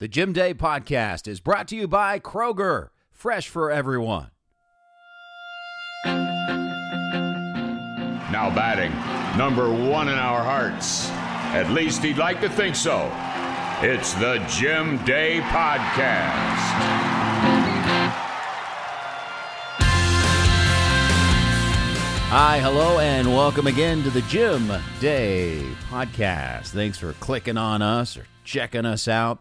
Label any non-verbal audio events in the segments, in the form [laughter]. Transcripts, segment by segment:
The Jim Day podcast is brought to you by Kroger, fresh for everyone. Now batting, number one in our hearts. At least he'd like to think so. It's the Jim Day Podcast. Hi, hello, and welcome again to the Jim Day Podcast. Thanks for clicking on us or checking us out.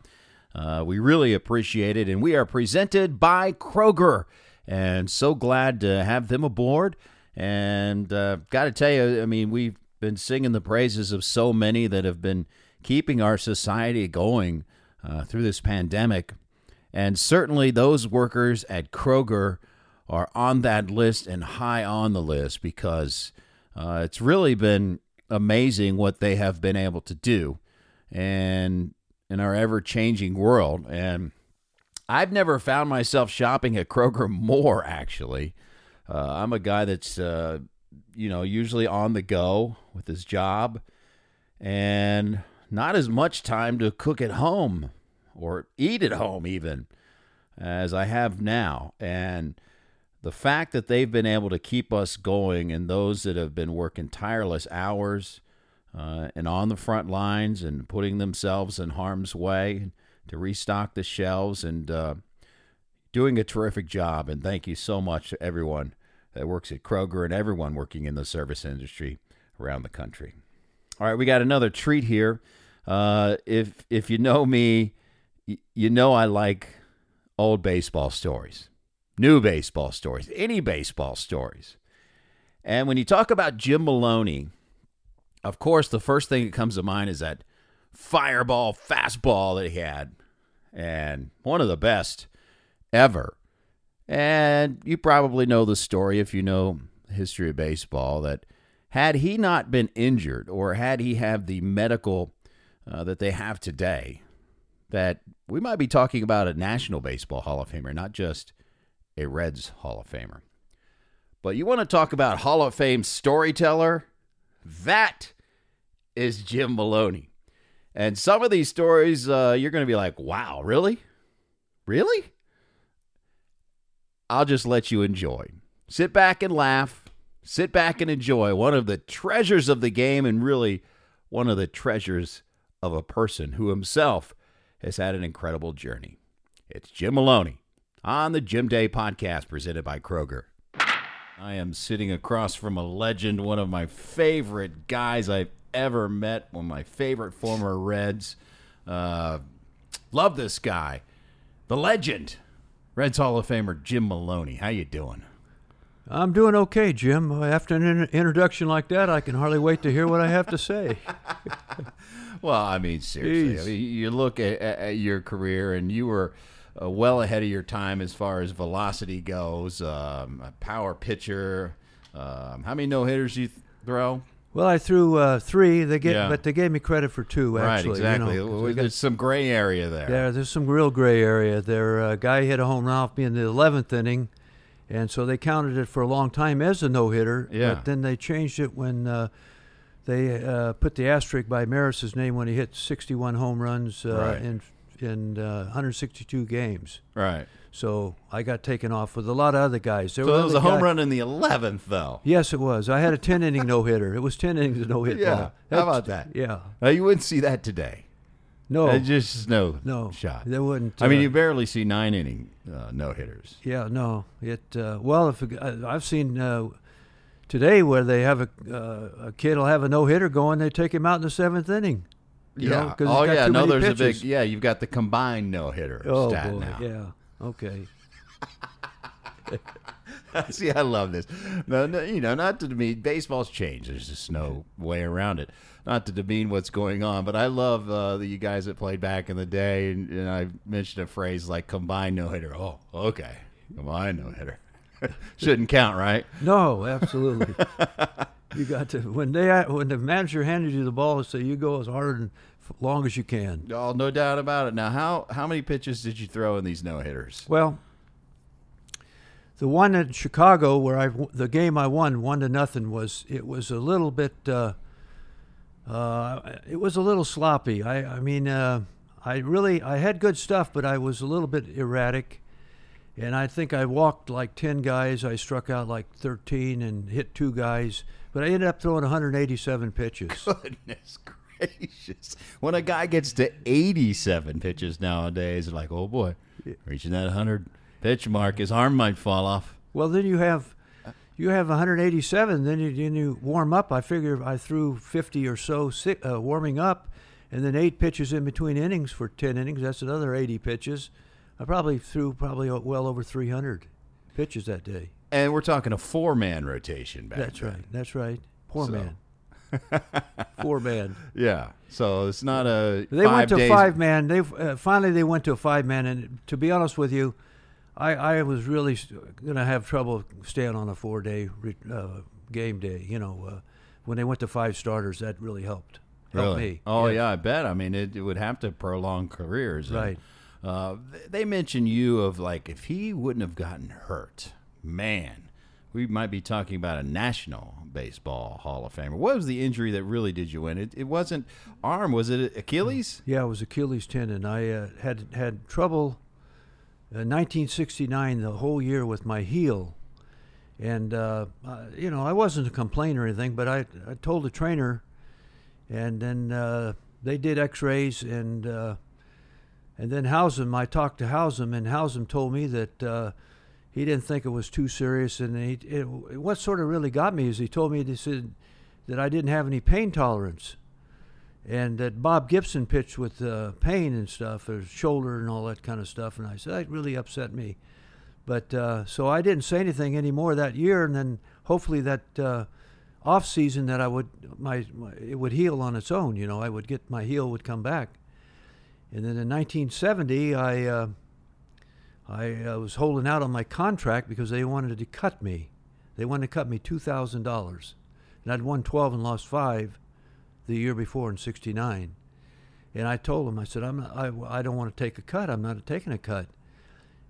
Uh, we really appreciate it, and we are presented by Kroger, and so glad to have them aboard. And uh, got to tell you, I mean, we've been singing the praises of so many that have been keeping our society going uh, through this pandemic, and certainly those workers at Kroger are on that list and high on the list because uh, it's really been amazing what they have been able to do and in our ever changing world. And I've never found myself shopping at Kroger more, actually. Uh, I'm a guy that's, uh, you know, usually on the go with his job and not as much time to cook at home or eat at home, even as I have now. And the fact that they've been able to keep us going and those that have been working tireless hours uh, and on the front lines and putting themselves in harm's way to restock the shelves and uh, doing a terrific job. And thank you so much to everyone that works at Kroger and everyone working in the service industry around the country. All right, we got another treat here. Uh, if if you know me, you know I like old baseball stories new baseball stories, any baseball stories. And when you talk about Jim Maloney, of course, the first thing that comes to mind is that fireball fastball that he had, and one of the best ever. And you probably know the story if you know history of baseball that had he not been injured or had he have the medical uh, that they have today, that we might be talking about a National Baseball Hall of Famer, not just a Reds Hall of Famer. But you want to talk about Hall of Fame storyteller? That is Jim Maloney. And some of these stories, uh, you're going to be like, wow, really? Really? I'll just let you enjoy. Sit back and laugh. Sit back and enjoy one of the treasures of the game and really one of the treasures of a person who himself has had an incredible journey. It's Jim Maloney on the Jim Day podcast presented by Kroger. I am sitting across from a legend, one of my favorite guys I've ever met, one of my favorite former Reds. Uh, love this guy, the legend, Reds Hall of Famer Jim Maloney. How you doing? I'm doing okay, Jim. After an in- introduction like that, I can hardly wait to hear what I have to say. [laughs] well, I mean, seriously, I mean, you look at, at your career, and you were uh, well ahead of your time as far as velocity goes. Um, a power pitcher. Um, how many no hitters you th- throw? Well, I threw uh, three. They get, yeah. but they gave me credit for two. Actually, right, exactly. You know, there's some gray area there. Yeah, there's some real gray area. There, uh, guy hit a home run off me in the 11th inning, and so they counted it for a long time as a no hitter. Yeah. But then they changed it when uh, they uh, put the asterisk by Maris's name when he hit 61 home runs uh, right. in in uh, 162 games. Right. So I got taken off with a lot of other guys. There so it was a home guy. run in the 11th, though. Yes, it was. I had a 10 inning no hitter. It was 10 innings of no hit. Yeah. How about that? Yeah. Now, you wouldn't see that today. No, uh, just no, no shot. There wouldn't. Uh, I mean, uh, you barely see nine inning uh, no hitters. Yeah, no. It uh, well, if uh, I've seen today where they have a a kid will have a no hitter going, they take him out in the seventh inning. Yeah. Know, oh yeah. No, there's pitches. a big. Yeah, you've got the combined no hitter oh, stat boy. now. Yeah. Okay. [laughs] See, I love this. No, no, you know, not to demean baseball's changed. There's just no way around it. Not to demean what's going on, but I love uh, the you guys that played back in the day, and, and I mentioned a phrase like combined no hitter. Oh, okay, combined no hitter. [laughs] Shouldn't count, right? No, absolutely. [laughs] you got to when they when the manager handed you the ball, and say you go as hard and long as you can. Oh, no doubt about it. Now, how how many pitches did you throw in these no hitters? Well, the one in Chicago where I the game I won one to nothing was it was a little bit uh, uh, it was a little sloppy. I I mean uh, I really I had good stuff, but I was a little bit erratic, and I think I walked like ten guys. I struck out like thirteen and hit two guys, but I ended up throwing 187 pitches. [laughs] Goodness gracious! When a guy gets to 87 pitches nowadays, like, oh boy, reaching that 100 pitch mark, his arm might fall off. Well, then you have you have 187. Then you, then you warm up. I figure I threw 50 or so uh, warming up, and then eight pitches in between innings for 10 innings. That's another 80 pitches. I probably threw probably well over 300 pitches that day. And we're talking a four man rotation back That's then. right. That's right. Poor So- man. Poor man. [laughs] Yeah. So it's not a They five went to days. five man. They uh, finally they went to a five man, and to be honest with you, I, I was really going to have trouble staying on a four day uh, game day. You know, uh, when they went to five starters, that really helped. Helped Really? me. Oh Yes. yeah, I bet. I mean, it, it would have to prolong careers. Right. Uh, they mentioned you of like if he wouldn't have gotten hurt, man, we might be talking about a national baseball Hall of Famer. What was the injury that really did you in? It, it wasn't arm, was it Achilles? Yeah, it was Achilles tendon. I uh, had had trouble in 1969 the whole year with my heel, and uh, uh, you know I wasn't a complainer or anything, but I I told the trainer, and then uh, they did X-rays and uh, and then Housem. I talked to Housem, and Housem told me that. He didn't think it was too serious, and he, it, what sort of really got me is he told me he said that I didn't have any pain tolerance and that Bob Gibson pitched with uh, pain and stuff, his shoulder and all that kind of stuff. And I said that really upset me. But uh, so I didn't say anything anymore that year, and then hopefully that uh, off season that I would my, my it would heal on its own. You know, I would get my heel would come back. And then in 1970, I uh, I uh, was holding out on my contract because they wanted to cut me. They wanted to cut me two thousand dollars, and I'd won 12 and lost five the year before in '69. And I told them, I said, I'm not, I, I don't want to take a cut. I'm not taking a cut.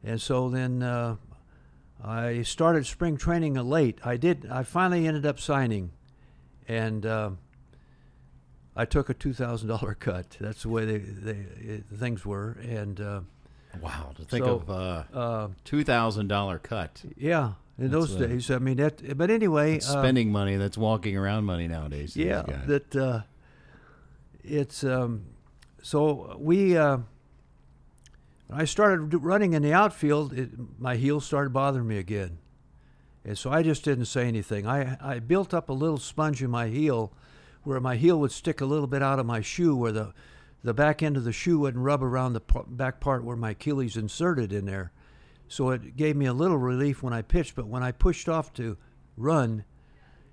And so then uh, I started spring training late. I did. I finally ended up signing, and uh, I took a two thousand dollar cut. That's the way they, they things were. And uh, Wow, to think So, of uh, uh, two thousand dollar cut. yeah, in That's, those uh, days, I mean that. But anyway, uh, spending money that's walking around money nowadays. yeah that uh, it's um, so we uh, when I started running in the outfield it, my heels started bothering me again and so I just didn't say anything I, I built up a little sponge in my heel where my heel would stick a little bit out of my shoe where the the back end of the shoe wouldn't rub around the back part where my Achilles inserted in there so it gave me a little relief when I pitched but when I pushed off to run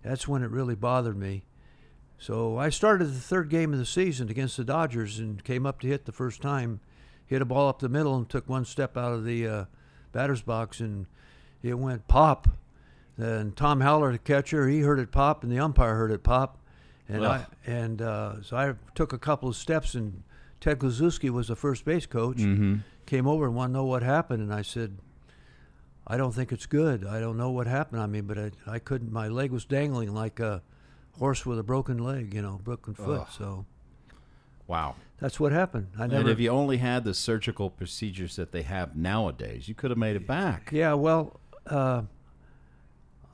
that's when it really bothered me so I started the third game of the season against the Dodgers and came up to hit the first time, hit a ball up the middle and took one step out of the uh, batter's box and it went pop. And Tom Haller, the catcher, he heard it pop and the umpire heard it pop. And I and uh, so I took a couple of steps and Ted Kluszewski was the first base coach. Mm-hmm. Came over and wanted to know what happened and I said, I don't think it's good. I don't know what happened. I mean, but I, I couldn't. My leg was dangling like a horse with a broken leg, you know, broken foot. Ugh. So Wow. that's what happened. I never. And if you only had the surgical procedures that they have nowadays, you could have made it back. yeah, well, uh,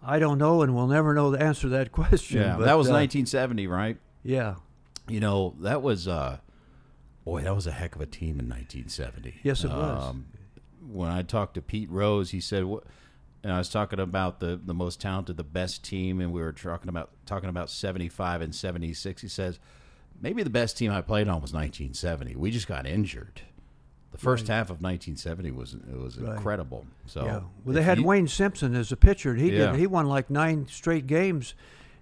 I don't know, and we'll never know the answer to that [laughs] question. Yeah, but, that was uh, 1970, right? Yeah. You know, that was uh boy, that was a heck of a team in 1970. Yes, it was. Um, when I talked to Pete Rose, he said what and I was talking about the, the most talented, the best team, and we were talking about talking about 75 and 76. He says maybe the best team I played on was 1970. We just got injured. The first half of 1970 was it was Right. incredible. So yeah. Well, they had you- Wayne Simpson as a pitcher. and He Yeah. did. He won like nine straight games,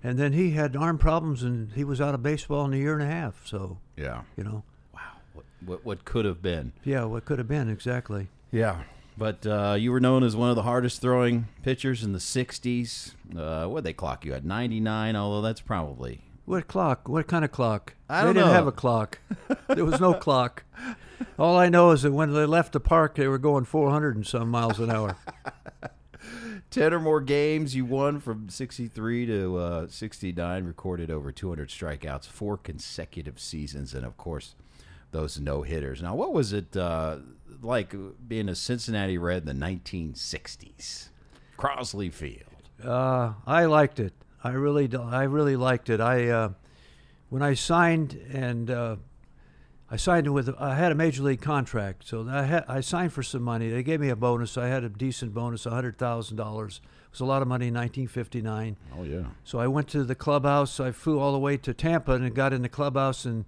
and then he had arm problems, and he was out of baseball in a year and a half. So Yeah. you know, Wow. What, what what could have been? yeah, what could have been exactly. Yeah. But uh, you were known as one of the hardest throwing pitchers in the 60s. Uh, what they clock you at? 99, although that's probably. What clock? What kind of clock? I don't they didn't know. have a clock. there was no [laughs] clock. All I know is that when they left the park, they were going 400 and some miles an hour. [laughs] 10 or more games you won from 63 to uh, 69, recorded over 200 strikeouts, four consecutive seasons, and of course, those no hitters. Now, what was it uh, like being a Cincinnati Red in the 1960s? Crosley Field. Uh, I liked it. I really, I really liked it. I uh, when I signed and uh, I signed with I had a major league contract, so I had I signed for some money. They gave me a bonus. I had a decent bonus, hundred thousand dollars. It was a lot of money in 1959. Oh yeah. So I went to the clubhouse. I flew all the way to Tampa and got in the clubhouse and.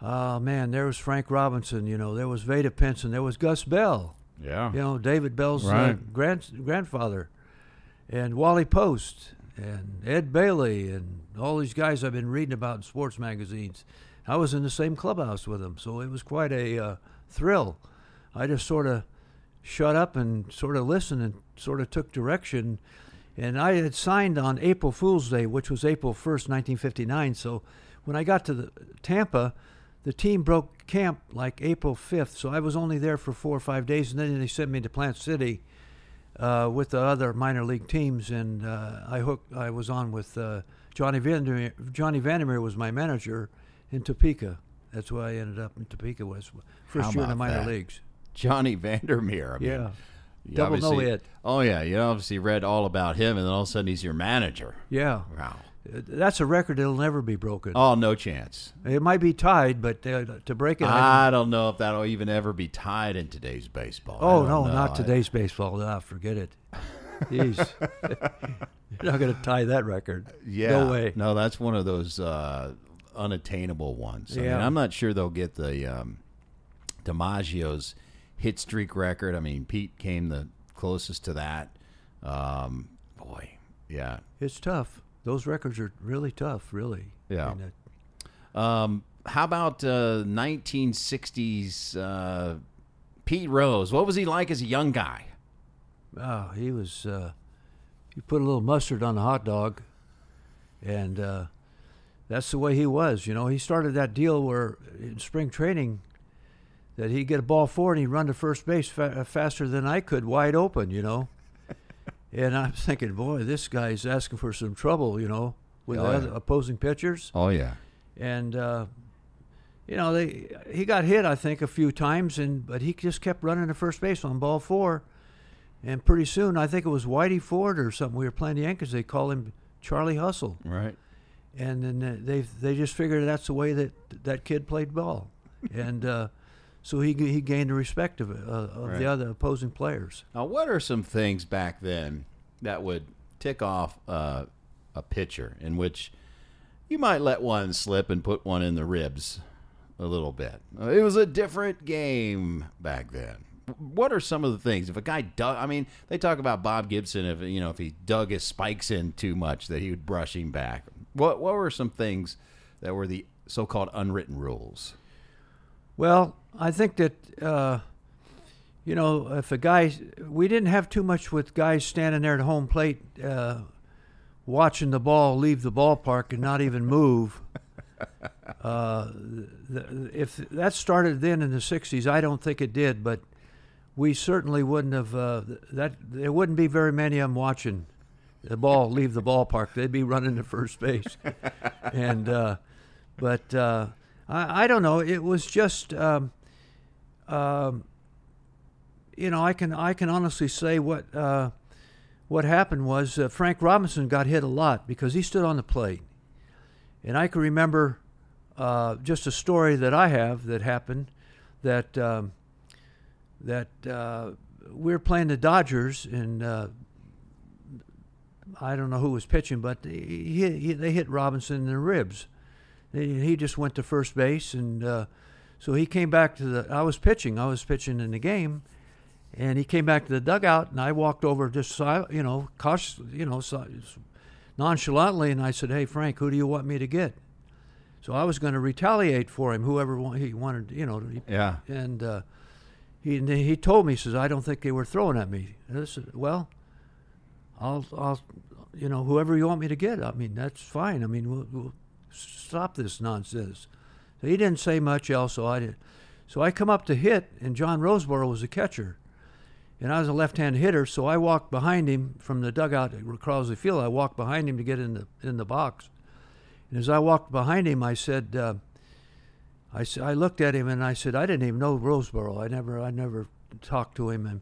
Oh man, there was Frank Robinson. You know, there was Vada Pinson. There was Gus Bell. Yeah. You know, David Bell's uh, Right. grand, grandfather, and Wally Post, and Ed Bailey, and all these guys I've been reading about in sports magazines. I was in the same clubhouse with them, so it was quite a uh, thrill. I just sort of shut up and sort of listened and sort of took direction. And I had signed on April Fool's Day, which was April 1st, 1959. So when I got to the Tampa, the team broke camp like April 5th. So I was only there for four or five days, and then they sent me to Plant City uh, with the other minor league teams, and uh, I hooked. I was on with uh, Johnny Vander Meer. Johnny Vander Meer was my manager in Topeka. That's why I ended up in Topeka. Was first How year in the minor that? leagues. Johnny Vander Meer. I mean, Yeah, double no obviously- hit. Oh yeah, you obviously read all about him, and then all of a sudden he's your manager. yeah. Wow. Uh, That's a record that'll never be broken. Oh, no chance. It might be tied, but uh, to break it, I, I don't know if that'll even ever be tied in today's baseball. Oh no, know. not I- today's baseball. Ah, forget it. [laughs] Jeez, [laughs] you're not going to tie that record. Yeah, no way. No, that's one of those uh, unattainable ones. I mean, I'm not sure they'll get the um, DiMaggio's hit streak record. I mean, Pete came the closest to that. Um, boy, yeah. It's tough. Those records are really tough, really. Yeah. Uh, Um, how about uh, 1960s uh, Pete Rose? What was he like as a young guy? Oh, he was. Uh, you put a little mustard on a hot dog, and uh, that's the way he was. You know, he started that deal where in spring training that he'd get a ball forward and he'd run to first base fa- faster than I could, wide open. You know, [laughs] and I'm thinking, boy, this guy's asking for some trouble. You know, with Oh, yeah. opposing pitchers, Oh yeah, and. Uh, you know, they he got hit I think a few times, and but he just kept running to first base on ball four, and pretty soon I think it was Whitey Ford or something. We were playing the Yankees. They call him Charlie Hustle, right. And then they they just figured that's the way that that kid played ball, [laughs] and uh, so he he gained the respect of, uh, of Right. the other opposing players. Now, what are some things back then that would tick off uh, a pitcher in which you might let one slip and put one in the ribs a little bit? Uh, It was a different game back then. What are some of the things? If a guy dug, I mean, they talk about Bob Gibson. If you know, if he dug his spikes in too much, that he would brush him back. What What were some things that were the so-called unwritten rules? Well, I think that uh, you know if a guy, we didn't have too much with guys standing there at home plate, uh, watching the ball leave the ballpark and not even move. [laughs] uh, th- if that started then in the '60s, I don't think it did, but we certainly wouldn't have. Uh, that there wouldn't be very many of them watching the ball leave the ballpark. They'd be running to first base, [laughs] and uh, but uh, I, I don't know. It was just. Um, um, you know, I can I can honestly say what uh, what happened was uh, Frank Robinson got hit a lot because he stood on the plate, and I can remember uh, just a story that I have that happened that um, that uh, we were playing the Dodgers and uh, I don't know who was pitching, but he, he, they hit Robinson in the ribs. He he just went to first base, and uh, so he came back to the. I was pitching. I was pitching in the game, and he came back to the dugout, and I walked over just you know cautious, you know, nonchalantly, and I said, "Hey Frank, who do you want me to get?" So I was going to retaliate for him, whoever he wanted, you know. Yeah. and uh, he and he told me, he says, "I don't think they were throwing at me." And I said, "Well, I'll, I'll, you know, whoever you want me to get. I mean, that's fine. I mean, we'll, we'll stop this nonsense." So he didn't say much else. So I did. So I come up to hit, and John Roseboro was a catcher, and I was a left-hand hitter. So I walked behind him from the dugout at Crosley Field. I walked behind him to get in the in the box. And as I walked behind him, I said, uh, I looked at him and I said, I didn't even know Roseboro. I never I never talked to him and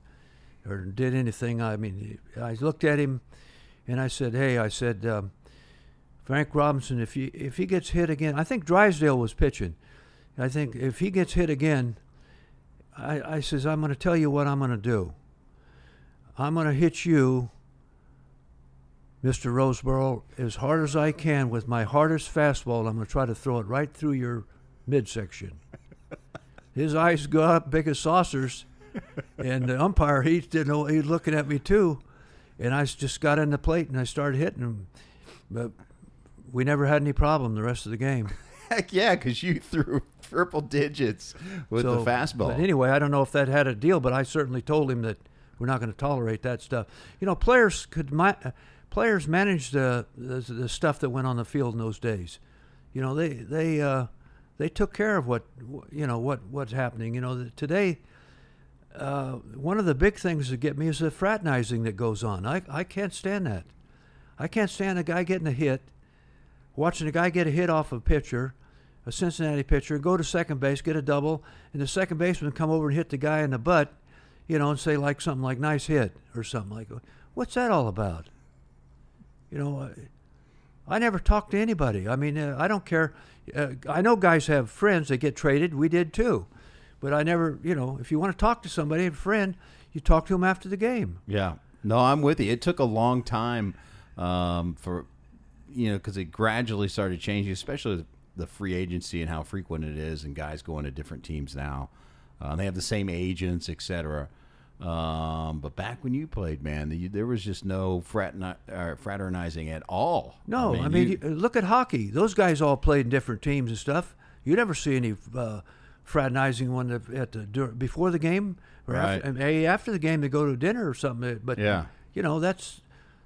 or did anything. I mean, I looked at him and I said, Hey, I said, um, Frank Robinson, if he if he gets hit again, I think Drysdale was pitching. I think if he gets hit again, I, I says I'm going to tell you what I'm going to do. I'm going to hit you, Mr. Roseboro, as hard as I can with my hardest fastball. I'm going to try to throw it right through your midsection. His eyes go up big as saucers, and the umpire he didn't know he was looking at me too, and I just got in the plate and I started hitting him, but we never had any problem the rest of the game. [laughs] Heck yeah, because you threw triple digits with the fastball. But anyway, I don't know if that had a deal, but I certainly told him that we're not going to tolerate that stuff. You know, players could ma- uh, players managed the, the the stuff that went on the field in those days. You know, they they uh, they took care of what you know what what's happening. You know, today. Uh, one of the big things that get me is the fraternizing that goes on. I, I can't stand that. I can't stand a guy getting a hit, watching a guy get a hit off a pitcher, a Cincinnati pitcher, go to second base, get a double, and the second baseman come over and hit the guy in the butt, you know, and say like something like "nice hit" or something like. What's that all about? You know, I, I never talk to anybody. I mean, uh, I don't care. Uh, I know guys have friends that get traded. We did too, but I never. You know, if you want to talk to somebody, a friend, you talk to them after the game. Yeah. No, I'm with you. It took a long time um, for, you know, because it gradually started changing, especially the free agency and how frequent it is, and guys going to different teams now. Uh, they have the same agents, et cetera. Um, but back when you played, man, the, there was just no fraterni- fraternizing at all. No, I mean, you- you- look at hockey. Those guys all played in different teams and stuff. You never see any uh, fraternizing the, at the before the game or Right. after, and, eh, after the game they go to dinner or something. But Yeah. you know that's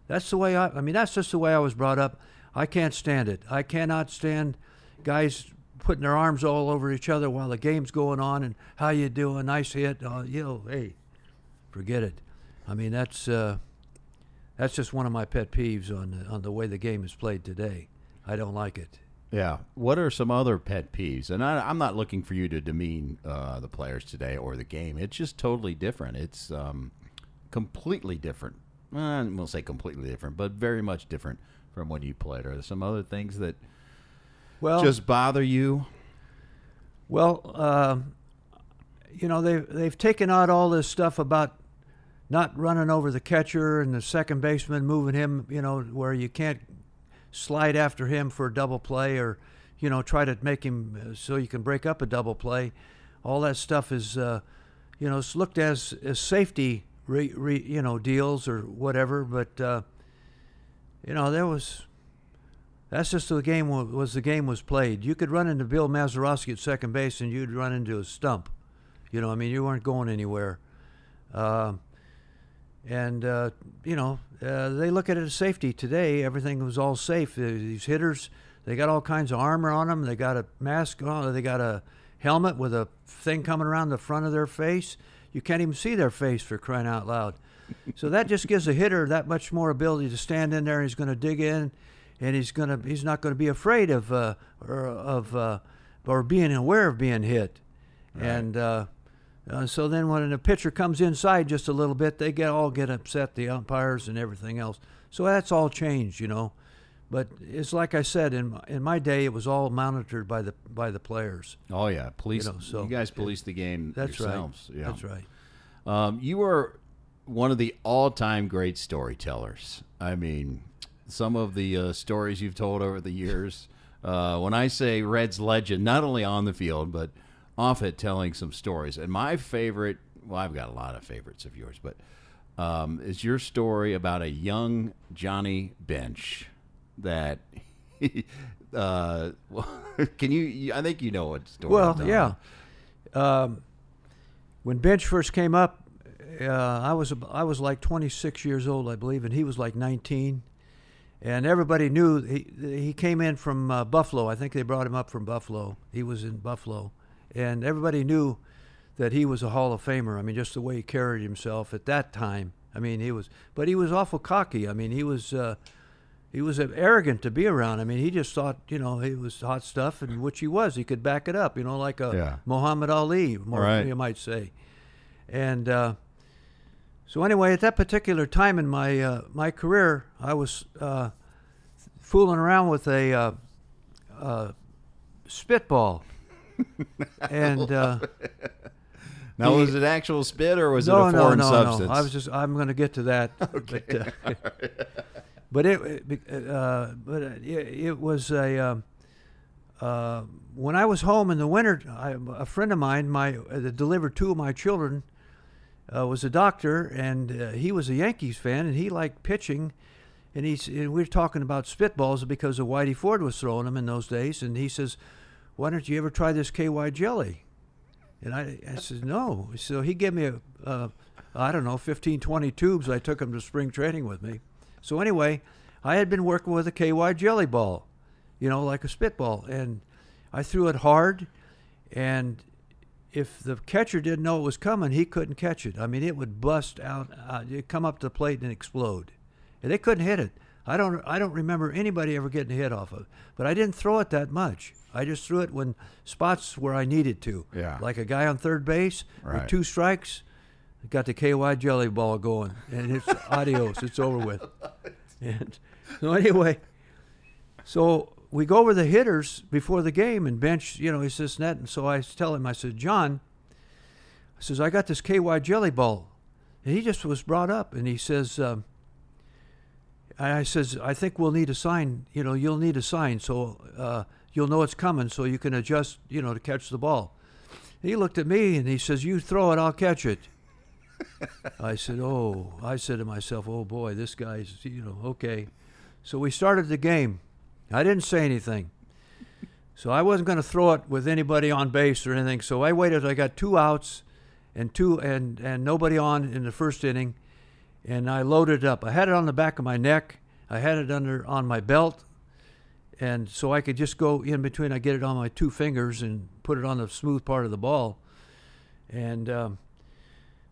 that's the way I. I mean, that's just the way I was brought up. I can't stand it. I cannot stand guys putting their arms all over each other while the game's going on and how you doing, nice hit. Uh, you know, hey, forget it. I mean, that's uh, that's just one of my pet peeves on on the way the game is played today. I don't like it. Yeah. What are some other pet peeves? And I, I'm not looking for you to demean uh, the players today or the game. It's just totally different. It's um, completely different. Well, I won't say completely different, but very much different from when you played. Are there some other things that Well, just bother you? well, um, you know they they've taken out all this stuff about not running over the catcher and the second baseman moving him. You know where you can't slide after him for a double play or you know try to make him uh, so you can break up a double play. All that stuff is uh, you know it's looked as as safety re, re, you know deals or whatever, but uh, you know there was. That's just the game was the game was played. You could run into Bill Mazeroski at second base and you'd run into a stump. You know, I mean, you weren't going anywhere. Um and uh, you know, uh, they look at it as safety today. Everything was all safe. These hitters, they got all kinds of armor on them. They got a mask on. They got a helmet with a thing coming around the front of their face. You can't even see their face for crying out loud. so that just gives a hitter that much more ability to stand in there. He's going to dig in, and he's going to he's not going to be afraid of uh, or of uh, or being aware of being hit. And uh, uh, so then when a pitcher comes inside just a little bit, they get all get upset, the umpires and everything else. So that's all changed, you know. But it's like I said in my, in my day, it was all monitored by the by the players. Oh yeah, police. You, know, so guys police the game That's yourselves. right. Yeah. That's right. Um, you were one of the all-time great storytellers. I mean, some of the uh, stories you've told over the years. [laughs] Uh, when I say Reds legend, not only on the field but off it, telling some stories. And my favorite, well, I've got a lot of favorites of yours, but um, is your story about a young Johnny Bench that. [laughs] uh, [laughs] can you? I think you know what story. I'm Well, yeah. Um, when Bench first came up, uh, I was I was like 26 years old, I believe, and he was like 19. And everybody knew he he came in from uh, Buffalo. I think they brought him up from Buffalo. He was in Buffalo, and everybody knew that he was a Hall of Famer. I mean, just the way he carried himself at that time. I mean, he was, but he was awful cocky. I mean, he was, uh, he was arrogant to be around. I mean, he just thought, you know, he was hot stuff, and which he was. He could back it up, you know, like a Yeah. Muhammad Ali, more, Right. you might say. And uh, so, anyway, at that particular time in my uh, my career, I was uh, fooling around with a uh, uh, spitball, [laughs] and. Uh, Now, The- was it actual spit or was no, it a no, foreign no, substance? no. I was just. I'm going to get to that. [laughs] But, [laughs] uh, but it, uh, but it, it was a. Um, uh, when I was home in the winter, I, a friend of mine, my uh, that delivered two of my children, uh, was a doctor, and uh, he was a Yankees fan, and he liked pitching. And he's and we were talking about spitballs because of Whitey Ford was throwing them in those days, and he says, "Why don't you ever try this KY jelly?" And I, I said, no. So he gave me a, uh, I don't know, 15, 20 tubes. I took him to spring training with me. So anyway, I had been working with a KY jelly ball, you know, like a spitball. And I threw it hard. And if the catcher didn't know it was coming, he couldn't catch it. I mean, it would bust out, uh, it'd come up to the plate and explode. And they couldn't hit it. I don't, I don't remember anybody ever getting hit off of it. But I didn't throw it that much. I just threw it when spots where I needed to. Yeah. Like a guy on third base Right. with two strikes, got the KY jelly ball going, and it's [laughs] adios. It's over with. And so anyway, so we go over the hitters before the game and bench. You know, he says net, and so I tell him, I said, John, I says I got this KY jelly ball, and he just was brought up, and he says. Um, and I says, I think we'll need a sign. You know, you'll need a sign so uh, you'll know it's coming, so you can adjust. You know, to catch the ball. He looked at me and he says, "You throw it, I'll catch it." [laughs] I said, "Oh," I said to myself, "Oh boy, this guy's you know okay." So we started the game. I didn't say anything. So I wasn't going to throw it with anybody on base or anything. So I waited. I got two outs, and two and and nobody on in the first inning, and I loaded it up. I had it on the back of my neck. I had it under on my belt, and so I could just go in between. I get it on my two fingers and put it on the smooth part of the ball, and um,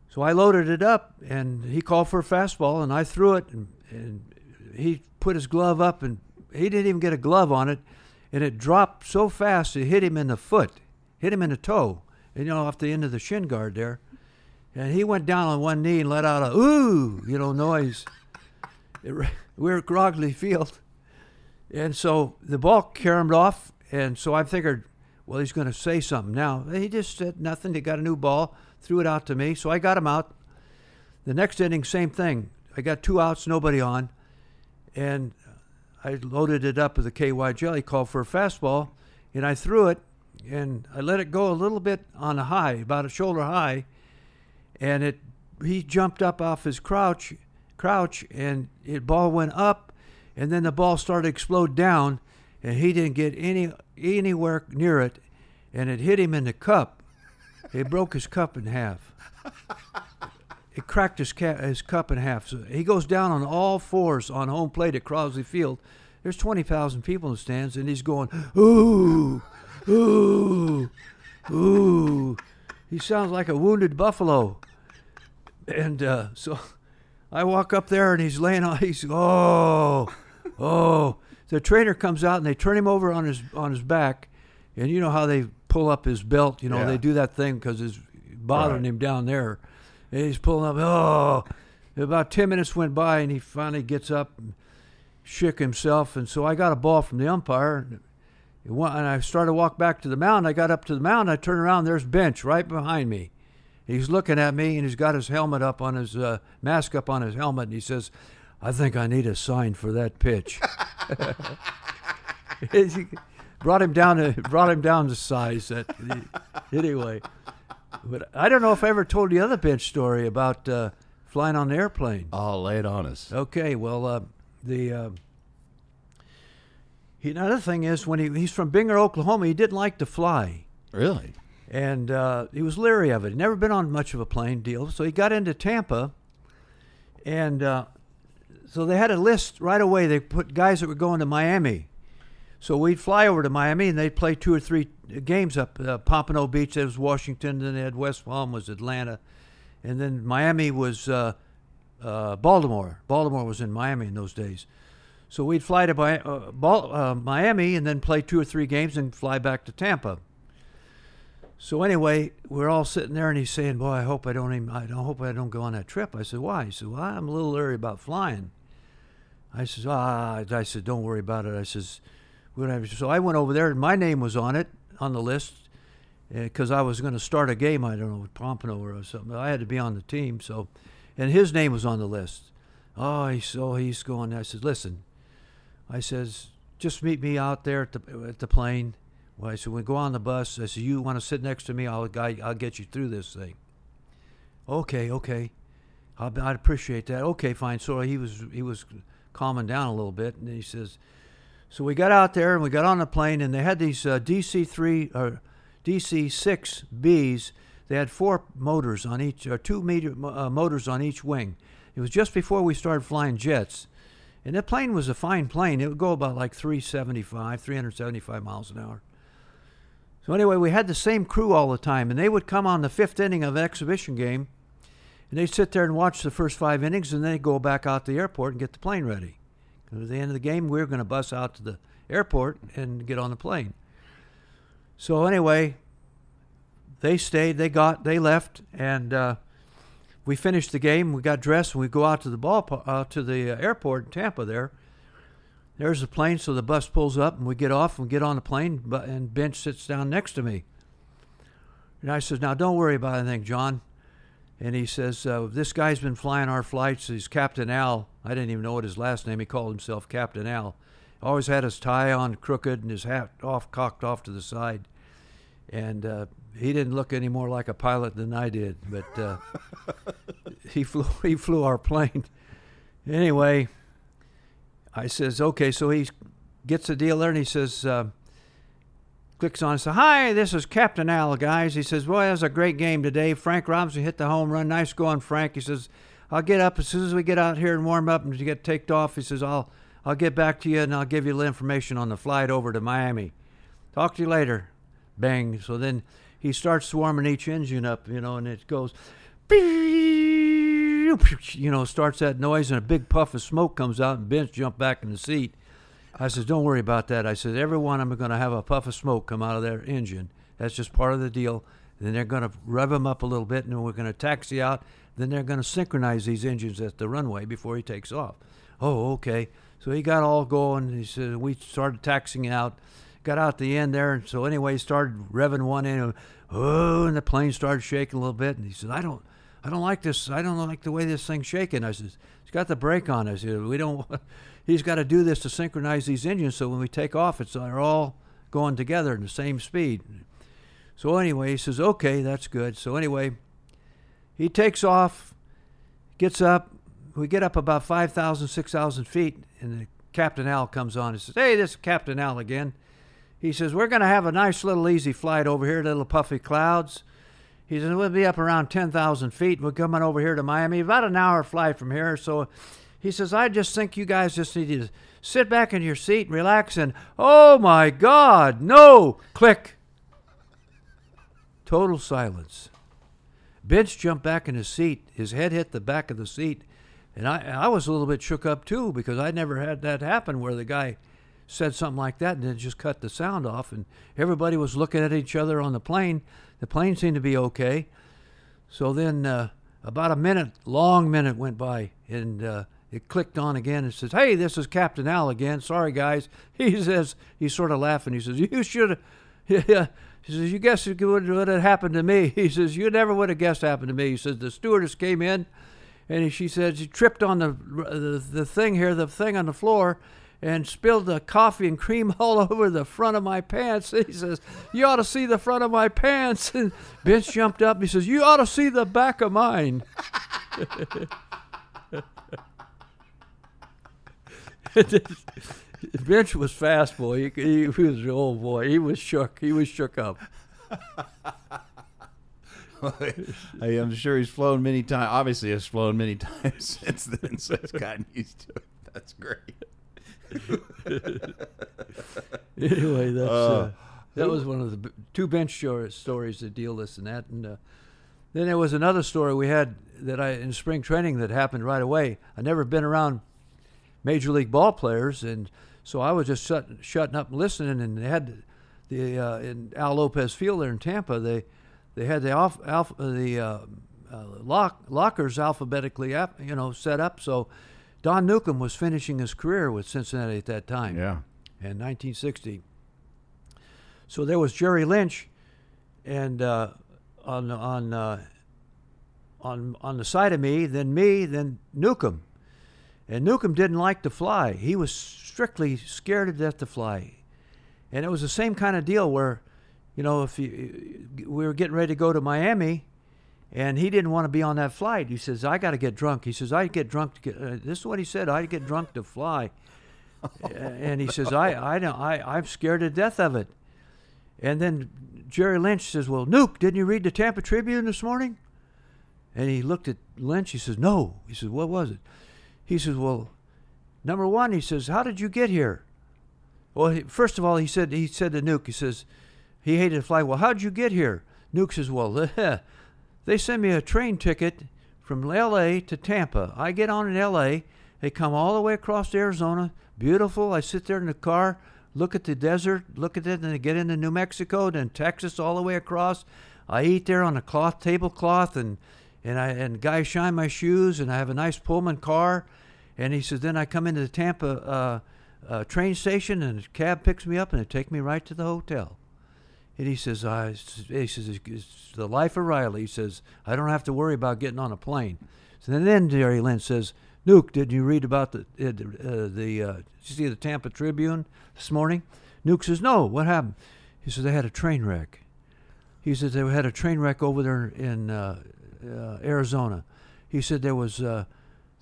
so I loaded it up. And he called for a fastball, and I threw it, and, and he put his glove up, and he didn't even get a glove on it, and it dropped so fast it hit him in the foot, hit him in the toe, and you know off the end of the shin guard there, and he went down on one knee and let out a ooh, you know, noise. It, were at Crosley Field, and so the ball caromed off, and so I figured, well, he's going to say something now. He just said nothing. He got a new ball, threw it out to me, so I got him out. The next inning, same thing. I got two outs, nobody on, and I loaded it up with a KY jelly, called for a fastball, and I threw it, and I let it go a little bit on a high, about a shoulder high, and it he jumped up off his crouch crouch and it ball went up and then the ball started to explode down and he didn't get any anywhere near it and it hit him in the cup. It broke his cup in half. It cracked his, ca- his cup in half. So he goes down on all fours on home plate at Crosley Field. There's 20,000 people in the stands and he's going ooh ooh ooh. He sounds like a wounded buffalo and uh, so I walk up there and he's laying on. He's oh, oh. The trainer comes out and they turn him over on his on his back, and you know how they pull up his belt. You know Yeah. they do that thing because it's bothering Right. him down there. And he's pulling up. Oh, about ten minutes went by and he finally gets up and shook himself. And so I got a ball from the umpire. And and I started to walk back to the mound. I got up to the mound. I turned around. There's Bench right behind me. He's looking at me and he's got his helmet up on his uh, mask up on his helmet and he says, "I think I need a sign for that pitch." [laughs] Brought him down to brought him down to size. That anyway, but I don't know if I ever told the other bench story about uh, flying on the airplane. oh, lay it on us. Okay, well, uh, the uh, he, another thing is when he, he's from Binger, Oklahoma, he didn't like to fly Really? And uh, he was leery of it. He'd never been on much of a plane deal, so he got into Tampa, and uh, so they had a list right away. They put guys that were going to Miami, so we'd fly over to Miami, and they'd play two or three games up uh, Pompano Beach. That was Washington, then they had West Palm was Atlanta, and then Miami was uh, uh, Baltimore. Baltimore was in Miami in those days. So we'd fly to uh, Miami and then play two or three games and fly back to Tampa. So anyway, we're all sitting there, and he's saying, "Boy, I hope I don't even. I don't hope I don't go on that trip." I said, "Why?" He said, "Well, I'm a little leery about flying." I says, "Ah," I said, "Don't worry about it." I says, "Whatever." So I went over there, and my name was on it on the list because I was going to start a game. I don't know with Pompano or something. I had to be on the team, so and his name was on the list. Oh, he's so he's going. I said, "Listen," I says, "Just meet me out there at the at the plane." Well, I said, "When we go on the bus," I said, "You want to sit next to me? I'll guide, I'll get you through this thing." Okay, okay, I'll, I'd appreciate that. Okay, fine. So he was he was calming down a little bit, and he says, "So we got out there and we got on the plane, and they had these uh, DC three or DC six Bs. They had four motors on each, or two meter, uh, motors on each wing. It was just before we started flying jets." And that plane was a fine plane. It would go about like 375, 375 miles an hour. So anyway, we had the same crew all the time, and they would come on the fifth inning of an exhibition game, and they'd sit there and watch the first five innings, and then they'd go back out to the airport and get the plane ready. 'Cause at the end of the game, we were going to bus out to the airport and get on the plane. So anyway, they stayed, they got, they left, and uh, we finished the game. We got dressed, and we go out to the ball, out to the uh, airport in Tampa there. There's the plane, so the bus pulls up, and we get off and get on the plane, bu- and Bench sits down next to me. And I says, "Now don't worry about anything, John." And he says, uh, "This guy's been flying our flights. He's Captain Al. I didn't even know what his last name. He called himself Captain Al. Always had his tie on crooked and his hat off, cocked off to the side. And uh, he didn't look any more like a pilot than I did. But uh, [laughs] he flew. He flew our plane. Anyway." I says, okay, so he gets the deal there and he says, uh, clicks on and says, hi, this is Captain Al, guys. He says, boy, that was a great game today. Frank Robinson hit the home run. Nice going, Frank. He says, I'll get up as soon as we get out here and warm up and get taked off. He says, I'll, I'll get back to you and I'll give you information on the flight over to Miami. Talk to you later. Bang. So then he starts swarming each engine up, you know, and it goes, you know, starts that noise and a big puff of smoke comes out and Bench jumped back in the seat. I says, don't worry about that. I said, every one of them going to have a puff of smoke come out of their engine. That's just part of the deal. Then they're going to rev them up a little bit and then we're going to taxi out. Then they're going to synchronize these engines at the runway before he takes off. Oh, okay. So he got all going. He said, we started taxiing out. Got out the end there. And so anyway, he started revving one in. Oh, and the plane started shaking a little bit. And he said, I don't, I don't like this. I don't like the way this thing's shaking. I said, it's got the brake on. Said, we don't. [laughs] He's got to do this to synchronize these engines so when we take off, it's they're all going together in the same speed. So anyway, he says, okay, that's good. So anyway, he takes off, gets up. We get up about 5,000, 6,000 feet, and the Captain Al comes on and says, hey, this is Captain Al again. He says, we're going to have a nice little easy flight over here, little puffy clouds. He says, we'll be up around 10,000 feet. We're coming over here to Miami, about an hour flight from here. So he says, I just think you guys just need to sit back in your seat and relax. And oh my God, no! Click. Total silence. Bench jumped back in his seat. His head hit the back of the seat. And I, I was a little bit shook up too because I'd never had that happen where the guy said something like that and then just cut the sound off. And everybody was looking at each other on the plane. The plane seemed to be okay. So then uh, about a minute, long minute went by, and uh, it clicked on again and says, "Hey, this is Captain Al again. Sorry, guys." [laughs] He says he's sort of laughing. He says, "You should." Yeah. [laughs] He says, "You guess what have happened to me?" [laughs] He says, "You never would have guessed happened to me." He says, "The stewardess came in, and she said she tripped on the the, the thing here, the thing on the floor." And spilled the coffee and cream [laughs] all over the front of my pants. He says, You ought to see the front of my pants. [laughs] And Bench jumped up. He says, You ought to see the back of mine. [laughs] Bench was fast, boy. He, he was an old boy. He was shook. He was shook up. I, I'm sure he's flown many times. Obviously, has flown many times since then, so he's gotten used to it. That's great. Anyway, that's Uh, uh, that was one of the b- two bench stories that deal this and that, and uh, then there was another story we had that I in spring training that happened right away. I never been around major league ball players, and so I was just shut, shutting up and listening. And they had the uh, in Al Lopez Field there in Tampa. They they had the off, alpha, the uh, uh, lock, lockers alphabetically you know set up. So Don Newcombe was finishing his career with Cincinnati at that time. Yeah. In 1960. So there was Jerry Lynch, and uh, on on uh, on on the side of me, then me, then Newcombe. And Newcombe didn't like to fly. He was strictly scared to death to fly. And it was the same kind of deal where, you know, if you, we were getting ready to go to Miami, and he didn't want to be on that flight. He says, "I got to get drunk." He says, "I get drunk to get." Uh, this is what he said. I get drunk to fly. [laughs] and he says, "I, I don't, I, I'm scared to death of it." And then Jerry Lynch says, "Well, Nuke, didn't you read the Tampa Tribune this morning?" And he looked at Lynch. He says, "No." He says, "What was it?" He says, "Well, number one," he says, "How did you get here?" Well, he, first of all, he said he said to Nuke, he says he hated to fly. Well, how'd you get here? Nuke says, "Well, [laughs] they send me a train ticket from L.A. to Tampa. I get on in L.A. They come all the way across Arizona. Beautiful. I sit there in the car, look at the desert, look at it, and they get into New Mexico, then Texas, all the way across. I eat there on a cloth tablecloth, and and I and guys shine my shoes, and I have a nice Pullman car. And he says, then I come into the Tampa uh, uh, train station, and a cab picks me up, and they take me right to the hotel. And he says, I, he says, it's the life of Riley. He says, I don't have to worry about getting on a plane. So then, Jerry Lynch says, Nuke, did you read about the uh, the uh, did you see the Tampa Tribune this morning? Nuke says, No. What happened? He says they had a train wreck. He says they had a train wreck over there in uh, uh, Arizona. He said there was uh,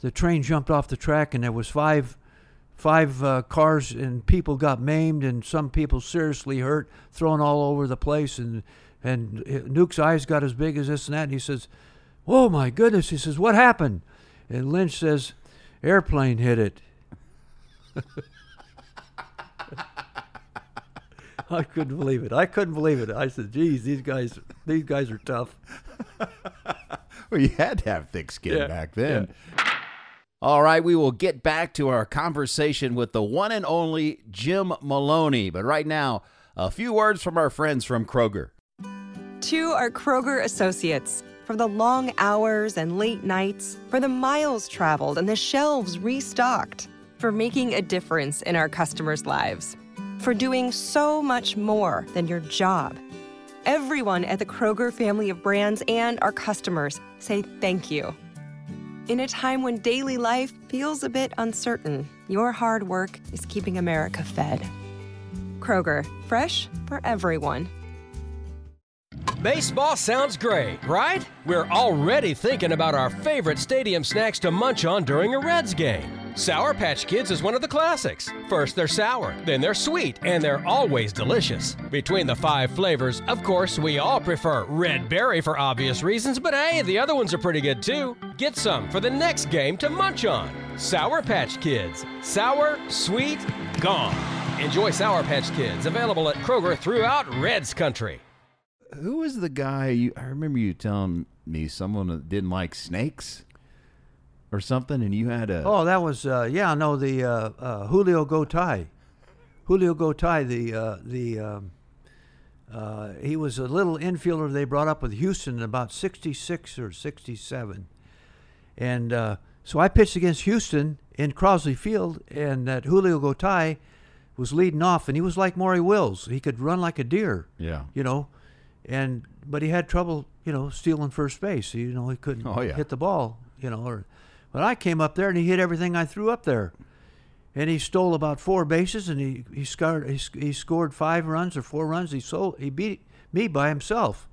the train jumped off the track and there was five five uh, cars and people got maimed and some people seriously hurt, thrown all over the place and and Nuke's eyes got as big as this and that. And he says, "Oh my goodness!" He says, "What happened?" And Lynch says, "Airplane hit it." [laughs] I couldn't believe it. I couldn't believe it. I said, "Geez, these guys, these guys are tough." [laughs] well, you had to have thick skin Yeah, back then. All right, we will get back to our conversation with the one and only Jim Maloney. But right now, a few words from our friends from Kroger. To our Kroger associates, for the long hours and late nights, for the miles traveled and the shelves restocked, for making a difference in our customers' lives, for doing so much more than your job. Everyone at the Kroger family of brands and our customers say thank you. In a time when daily life feels a bit uncertain, your hard work is keeping America fed. Kroger, fresh for everyone. Baseball sounds great, right? We're already thinking about our favorite stadium snacks to munch on during a Reds game. Sour Patch Kids is one of the classics. First they're sour, then they're sweet, and they're always delicious. Between the five flavors, of course, we all prefer red berry for obvious reasons, but hey, the other ones are pretty good too. Get some for the next game to munch on. Sour Patch Kids. Sour, sweet, gone. Enjoy Sour Patch Kids, available at Kroger throughout Reds Country. Who was the guy? You, I remember you telling me someone that didn't like snakes or something, and you had a. Oh, that was uh, yeah, no, the uh, uh, Julio Gotay. Julio Gotay, the uh, the um, uh, he was a little infielder they brought up with Houston in about '66 or '67, and uh, so I pitched against Houston in Crosley Field, and that Julio Gotay was leading off, and he was like Maury Wills. He could run like a deer. Yeah. You know, and but he had trouble, you know, stealing first base. You know, he couldn't Oh, yeah. hit the ball. You know, or but I came up there and he hit everything I threw up there, and he stole about four bases and he he scored he, he scored five runs or four runs. He sold he beat me by himself.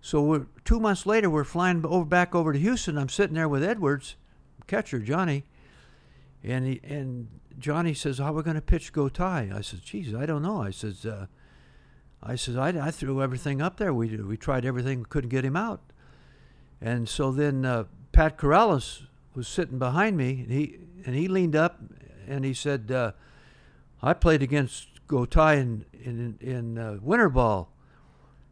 So two months later, we're flying over back over to Houston. I'm sitting there with Edwards, catcher Johnny, and he and Johnny says, "How are we going to pitch Gotay?" I said, "Geez, I don't know." I says, uh, "I says I, I threw everything up there. We we tried everything, couldn't get him out." And so then uh, Pat Corrales was sitting behind me, and he and he leaned up and he said, uh, "I played against Gotay in in in uh, winter ball."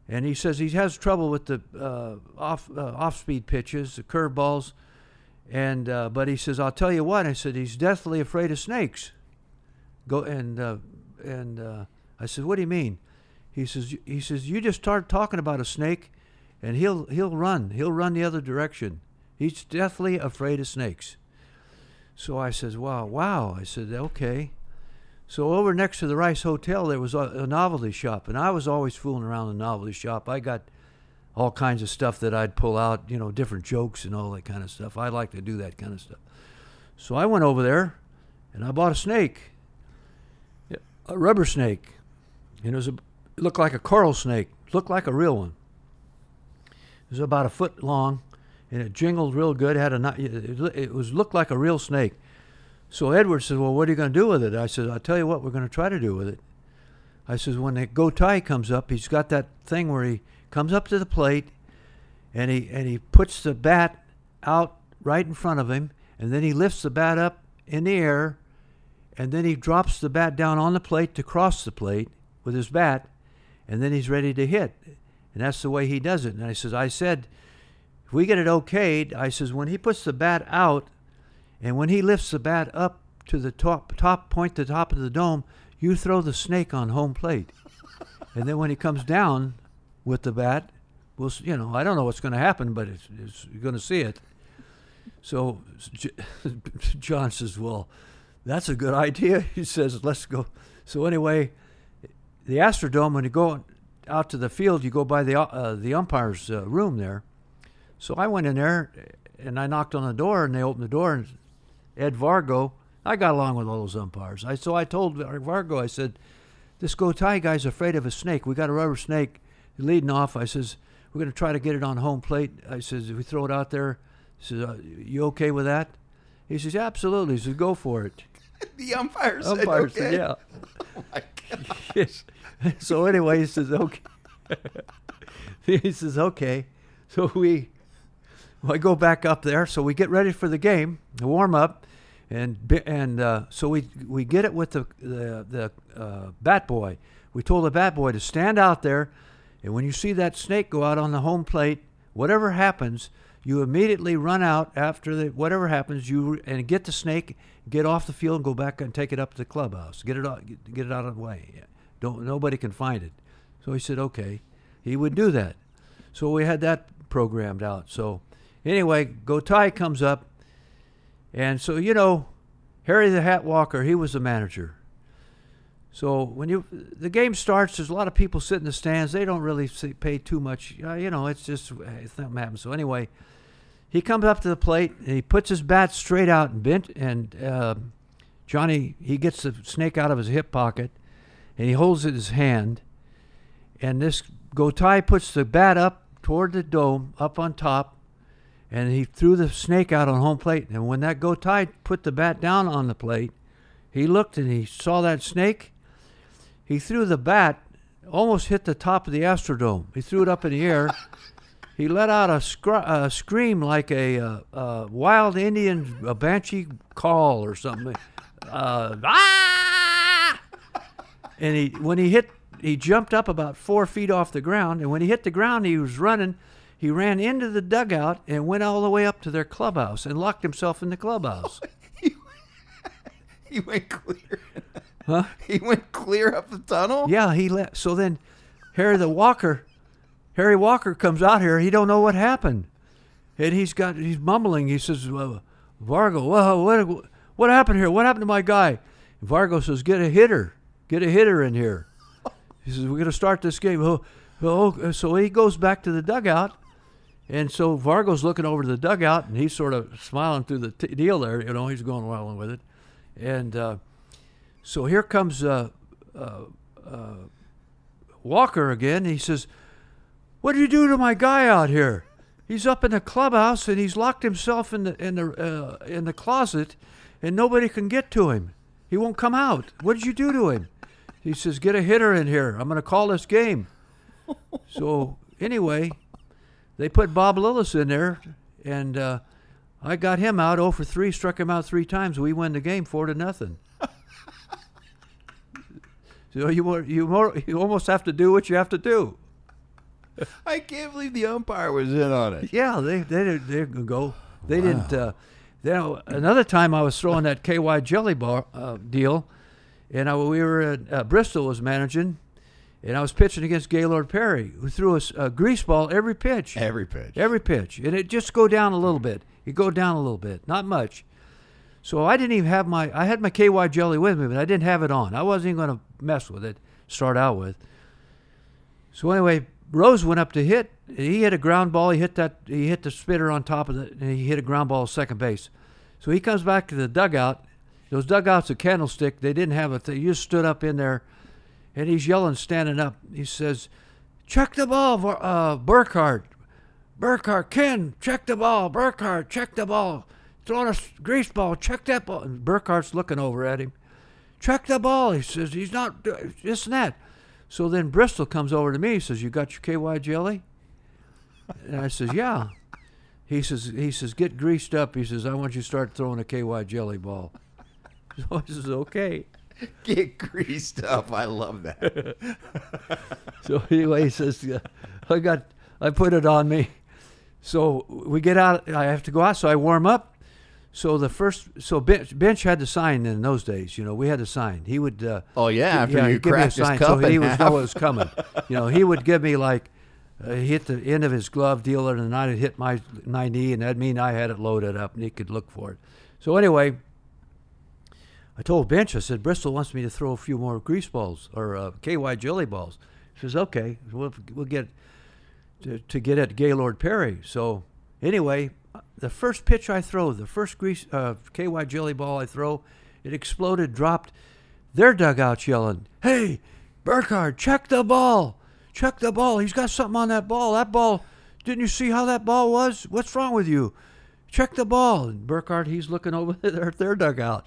and he says he has trouble with the uh, off uh, off speed pitches, the curveballs, And uh, but he says, I'll tell you what. I said he's deathly afraid of snakes. Go and uh, and I said, what do you mean? He says he says you just start talking about a snake, and he'll he'll run. He'll run the other direction. He's deathly afraid of snakes. So I says, wow, wow. I said, okay. So over next to the Rice Hotel, there was a, novelty shop, and I was always fooling around the novelty shop. I got all kinds of stuff that I'd pull out, you know, different jokes and all that kind of stuff. I like to do that kind of stuff. So I went over there, and I bought a snake, a rubber snake, and it was a it looked like a coral snake, looked like a real one. It was about a foot long, and it jingled real good. Had a it, was looked like a real snake. So Edward says, "Well, what are you going to do with it?" I said, "I'll tell you what we're going to try to do with it." I says, "When the Gotay comes up, he's got that thing where he comes up to the plate, and he and he puts the bat out right in front of him, and then he lifts the bat up in the air, and then he drops the bat down on the plate to cross the plate with his bat, and then he's ready to hit, and that's the way he does it." And I says, "I said." If we get it okayed, I says, when he puts the bat out, and when he lifts the bat up to the top, top point, the top of the dome, you throw the snake on home plate. [laughs] and then when he comes down with the bat, we'll, you know, I don't know what's going to happen, but it's, it's, you're going to see it. So [laughs] John says, well, that's a good idea. [laughs] He says, let's go. So anyway, the Astrodome, when you go out to the field, you go by the uh, the umpire's uh, room there. So I went in there and I knocked on the door, and they opened the door, and Ed Vargo. I got along with all those umpires. I so I told Vargo, I said, "This Gotay guy's afraid of a snake. We got a rubber snake leading off." I says, "We're going to try to get it on home plate." I says, "If we throw it out there, he says, uh, you okay with that?" He says, yeah, "Absolutely." He says, "Go for it." [laughs] the umpire said, umpire okay. said, "Yeah." [laughs] Oh my God. yes. [laughs] So anyway, he says, "Okay." he says, "Okay." So we, I go back up there. So we get ready for the game, the warm up and and uh, so we we get it with the the, the uh, bat boy. We told the bat boy to stand out there, and when you see that snake go out on the home plate, whatever happens, you immediately run out after the whatever happens. You and get the snake, get off the field, and go back and take it up to the clubhouse. Get it out, get it out of the way. Don't nobody can find it. So he said, okay, he would do that. So we had that programmed out. So anyway, Gotay comes up and so, you know, Harry the Hat Walker, he was the manager. So when you the game starts, there's a lot of people sit in the stands. They don't really see, pay too much. Uh, you know, it's just something happens. So anyway, he comes up to the plate and he puts his bat straight out and bent. And uh, Johnny he gets the snake out of his hip pocket and he holds it in his hand. And this Gotay puts the bat up toward the dome, up on top, and he threw the snake out on home plate. And when that Gotay put the bat down on the plate, he looked and he saw that snake. He threw the bat, almost hit the top of the Astrodome. He threw it up in the air. [laughs] He let out a, scr- a scream like a, uh, a, wild Indian, a banshee call or something. Uh, ah! And he, when he hit, he jumped up about four feet off the ground. And when he hit the ground, he was running he ran into the dugout and went all the way up to their clubhouse and locked himself in the clubhouse. [laughs] he went clear. Huh? He went clear up the tunnel. Yeah, he left. So then, Harry the Walker, Harry Walker comes out here. He don't know what happened, and he's got he's mumbling. He says, well, "Vargo, well, what what happened here? What happened to my guy?" And Vargo says, "Get a hitter, get a hitter in here." He says, "We're going to start this game." Oh, oh, so he goes back to the dugout and so Vargo's looking over to the dugout, and he's sort of smiling through the t- deal there. You know, he's going well with it. And uh, so here comes uh, uh, uh, Walker again. He says, "What did you do to my guy out here? He's up in the clubhouse, and he's locked himself in the in the uh, in the closet, and nobody can get to him. He won't come out. What did you do to him?" He says, "Get a hitter in here. I'm going to call this game." so anyway they put Bob Lillis in there, and uh, I got him out 0 for 3, struck him out three times. We win the game 4 to nothing. [laughs] so you, you, more, you almost have to do what you have to do. I can't believe the umpire was in on it. Yeah, they they they go. They didn't. Uh, then another time I was throwing that KY jelly bar uh, deal, and I, we were at uh, Bristol was managing, and I was pitching against Gaylord Perry, who threw a grease ball every pitch. Every pitch. Every pitch. And it just go down a little bit. It go down a little bit, not much. So I didn't even have my I had my KY jelly with me, but I didn't have it on. I wasn't even going to mess with it, start out with. So anyway, Rose went up to hit. He hit a ground ball. He hit that. He hit the spitter on top of it, and he hit a ground ball second base. So he comes back to the dugout. Those dugouts at Candlestick, they didn't have a thing. You just stood up in there, and he's yelling, standing up. He says, "Check the ball, uh, Burkhart. Burkhart, Ken, check the ball. Burkhart, check the ball. Throwing a grease ball. Check that ball." And Burkhart's looking over at him. Check the ball. He says he's not this and that. So then Bristol comes over to me. He says, "You got your KY jelly?" And I says, "Yeah." He says, "He says get greased up." He says, "I want you to start throwing a KY jelly ball." [laughs] So I says, "Okay." [laughs] Get greased up. I love that. [laughs] So anyway, he says, "I got, I put it on me." So we get out. I have to go out. So I warm up. So the first, so bench, bench had to sign in those days. You know, we had to sign. He would. Uh, Oh, yeah, after yeah, you he'd give me a cracked his cup so he half. know what was coming. [laughs] you know, he would give me like, uh, hit the end of his glove dealer, and I'd hit my my knee, and that'd mean I had it loaded up, and he could look for it. So anyway, I told Bench, I said, Bristol wants me to throw a few more grease balls or uh, KY jelly balls. He says, okay, we'll, we'll get to, to get at Gaylord Perry. So anyway, the first pitch I throw, the first grease uh, KY jelly ball I throw, it exploded, dropped. Their dugouts yelling, "Hey, Burkhart, check the ball! Check the ball! He's got something on that ball. That ball, didn't you see how that ball was? What's wrong with you? Check the ball!" And Burkhart, he's looking over [laughs] their their dugout.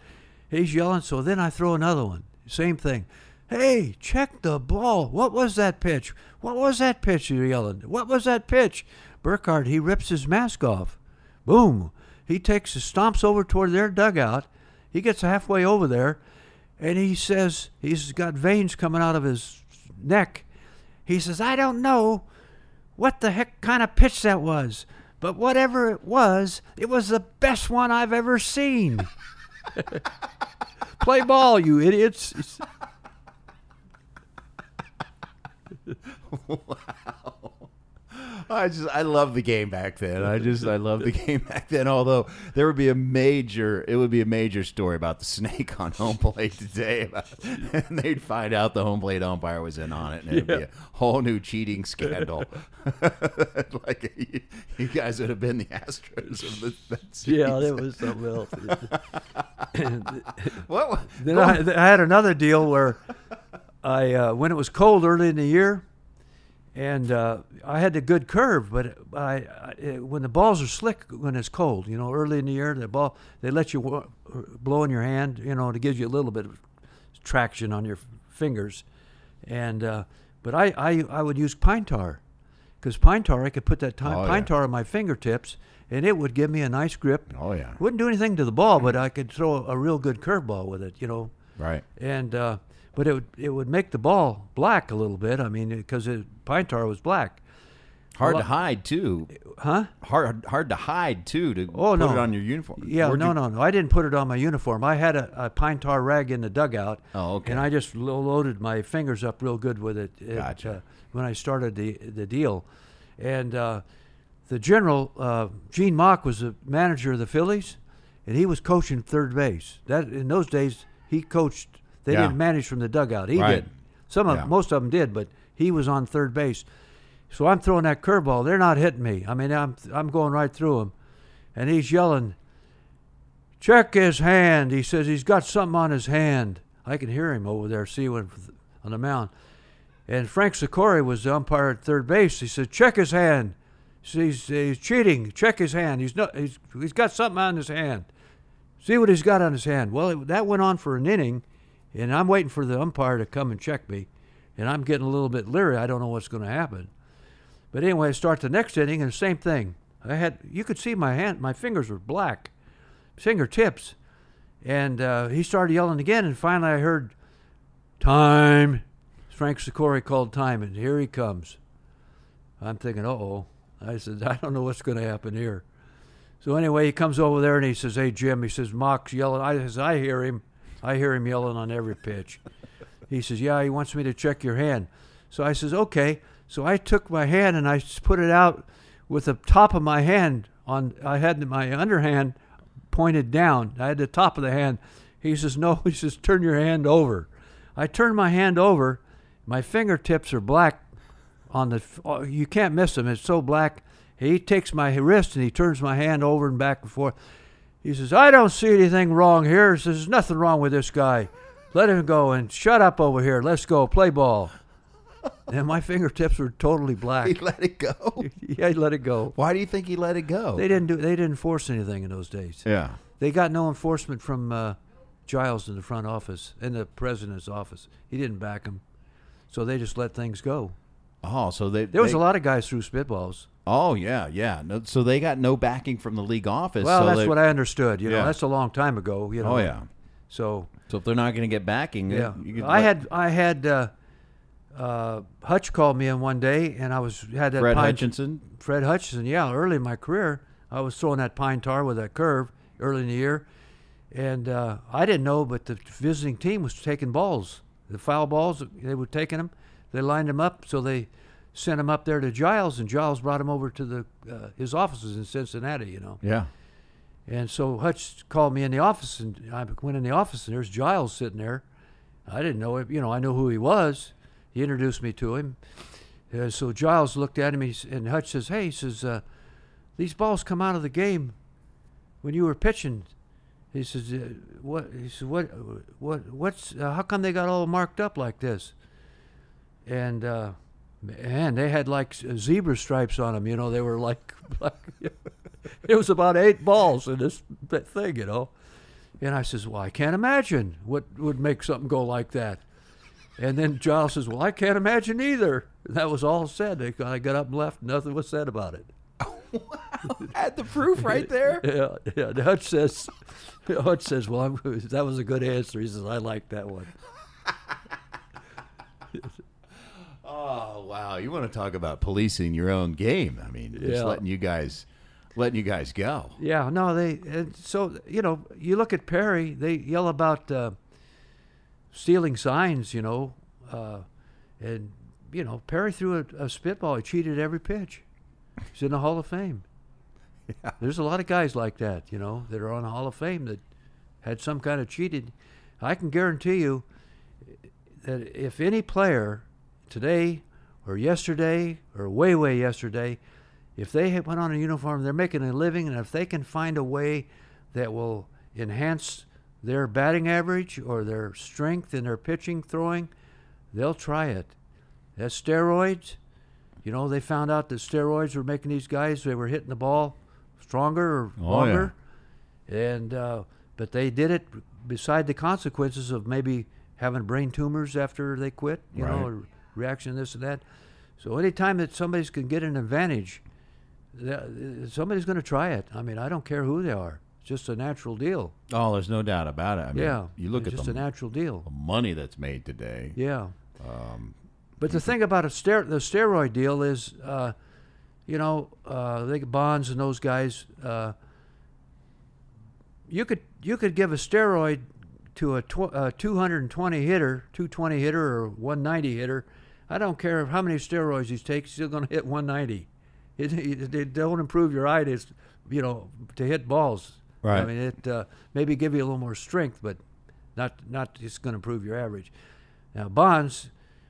He's yelling. So then I throw another one. Same thing. Hey, check the ball. What was that pitch? What was that pitch? You're yelling. What was that pitch? Burkhart, he rips his mask off. Boom. He takes, stomps over toward their dugout. He gets halfway over there, and he says, he's got veins coming out of his neck. He says, I don't know what the heck kind of pitch that was, but whatever it was, it was the best one I've ever seen. [laughs] [laughs] Play ball, you idiots. [laughs] I just I love the game back then. I just I love the game back then. Although there would be a major, it would be a major story about the snake on home plate today, about, and they'd find out the home plate umpire was in on it, and it'd be a whole new cheating scandal. [laughs] like you, guys would have been the Astros of the that Yeah, that was something else. [laughs] What? Then I, I had another deal where I, uh, when it was cold early in the year, and uh, I had the good curve, but I, I when the balls are slick when it's cold, you know, early in the year, the ball they let you wa- blow in your hand, you know, to give you a little bit of traction on your fingers, and uh, but I, I I would use pine tar, because pine tar I could put that Oh, pine yeah. tar on my fingertips, and it would give me a nice grip. Oh yeah, Wouldn't do anything to the ball, but I could throw a real good curveball with it, you know. right. And uh, but it would it would make the ball black a little bit. I mean, because pine tar was black, Hard Well, to hide too. huh? Hard hard to hide too. To Oh put no, it on your uniform. Yeah, Where'd no, you- no, no. I didn't put it on my uniform. I had a, a pine tar rag in the dugout. Oh, okay. And I just lo- loaded my fingers up real good with it. it, Gotcha. uh, when I started the the deal, and uh, the general uh, Gene Mauch was the manager of the Phillies, and he was coaching third base. That in those days he coached. They Yeah. didn't manage from the dugout. He Right. did. Some of Yeah. most of them did, but he was on third base. So I'm throwing that curveball. They're not hitting me. I mean, I'm I'm going right through him, and he's yelling, "Check his hand." He says he's got something on his hand. I can hear him over there, see when on the mound. And Frank Secory was the umpire at third base. He said, "Check his hand." He's, he's cheating. Check his hand. He's not. He's, he's got something on his hand. See what he's got on his hand. Well, it, that went on for an inning, and I'm waiting for the umpire to come and check me, and I'm getting a little bit leery. I don't know what's going to happen. But anyway, I start the next inning, and the same thing. I had you could see my hand, my fingers were black, fingertips, and uh, he started yelling again, and finally I heard, "Time." Frank Secory called time, and here he comes. I'm thinking, "Uh oh." I said, "I don't know what's going to happen here." So anyway, he comes over there and he says, "Hey Jim," he says, "Mauch's yelling." I says, "I hear him. I hear him yelling on every pitch." he says, "Yeah, he wants me to check your hand." So I says, "Okay." So I took my hand and I put it out with the top of my hand on. I had my underhand pointed down. I had the top of the hand. He says, "No." [laughs] He says, "Turn your hand over." I turned my hand over. My fingertips are black on the. oh, You can't miss them. It's so black. He takes my wrist and he turns my hand over and back and forth. He says, "I don't see anything wrong here." He says, "There's nothing wrong with this guy. Let him go and shut up over here. Let's go play ball." [laughs] And my fingertips were totally black. He let it go. [laughs] yeah, he let it go. Why do you think he let it go? They didn't do. They didn't force anything in those days. yeah. They got no enforcement from uh, Giles in the front office, in the president's office. He didn't back him, so they just let things go. Oh, so they There was they- a lot of guys threw spitballs. Oh yeah, yeah. No, so they got no backing from the league office. Well, so that's they- what I understood. You know, Yeah. that's a long time ago. You know. Oh yeah. So So if they're not going to get backing, yeah, I let- had I had uh, uh, Hutch called me in one day, and I was had that Fred pine, Hutchinson. Fred Hutchinson. Yeah, early in my career, I was throwing that pine tar with that curve early in the year, and uh, I didn't know, but the visiting team was taking balls, the foul balls. They were taking them. They lined him up, so they sent him up there to Giles, and Giles brought him over to the uh, his offices in Cincinnati. You know. Yeah. And so Hutch called me in the office, and I went in the office, and there's Giles sitting there. I didn't know him, you know, I know who he was. He introduced me to him. Uh, so Giles looked at him, and Hutch says, "Hey," he says, uh, "these balls come out of the game when you were pitching." He says, uh, "What?" He says, "What? What? What's? Uh, how come they got all marked up like this?" And uh, man, they had like zebra stripes on them. You know, they were like, [laughs] like [laughs] it was about eight balls in this thing, you know. And I says, "Well, I can't imagine what would make something go like that." And then Giles says, "Well, I can't imagine either." And that was all said. They, I got up and left. Nothing was said about it. wow, [laughs] Had the proof right there. Yeah, yeah. And Hutch says, Hutch says, "Well, I'm, that was a good answer." He says, "I like that one." Oh wow! You want to talk about policing your own game? I mean, just Yeah. letting you guys, letting you guys go. Yeah, no, they. And so you know, you look at Perry. They yell about uh, stealing signs. You know, uh, and you know Perry threw a, a spitball. He cheated every pitch. He's in the Hall of Fame. There's a lot of guys like that. You know, that are on the Hall of Fame that had some kind of cheated. I can guarantee you that if any player today or yesterday or way way yesterday if they went on a uniform they're making a living and if they can find a way that will enhance their batting average or their strength in their pitching throwing they'll try it. That's steroids you know they found out that steroids were making these guys they were hitting the ball stronger or Oh, yeah. longer. And uh, but they did it beside the consequences of maybe having brain tumors after they quit, you know, or reaction to this and that. So anytime that somebody's can get an advantage, somebody's going to try it. I mean, I don't care who they are. It's just a natural deal. Oh, there's no doubt about it. I mean, yeah, you look it's at just the, a natural deal. the money that's made today. Yeah. Um, But the thing about a ster- the steroid deal is, uh, you know, uh, they Bonds and those guys. Uh, you could you could give a steroid to a, tw- a 220 hitter, 220 hitter, or 190 hitter. I don't care how many steroids he takes; he's still going to hit 190. It, it, it don't improve your eye to, you know, to hit balls. Right. I mean, it uh, maybe give you a little more strength, but not not just going to improve your average. Now Bonds,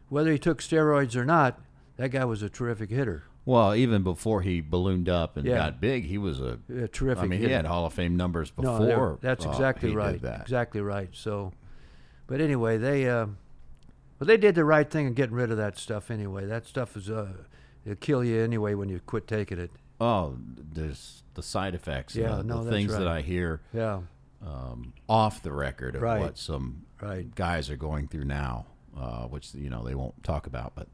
whether he took steroids or not, that guy was a terrific hitter. well, even before he ballooned up and Yeah. got big, he was a. A terrific I mean, he had Hall of Fame numbers before. they're- that's uh, exactly did right. that. Exactly right. So, but anyway, they uh, well they did the right thing in getting rid of that stuff. Anyway, that stuff is uh, it'll kill you anyway when you quit taking it. Oh, there's the side effects. Yeah, the, no, the things that. I hear Yeah. um, off the record of Right. what some Right. guys are going through now, uh, which you know they won't talk about, but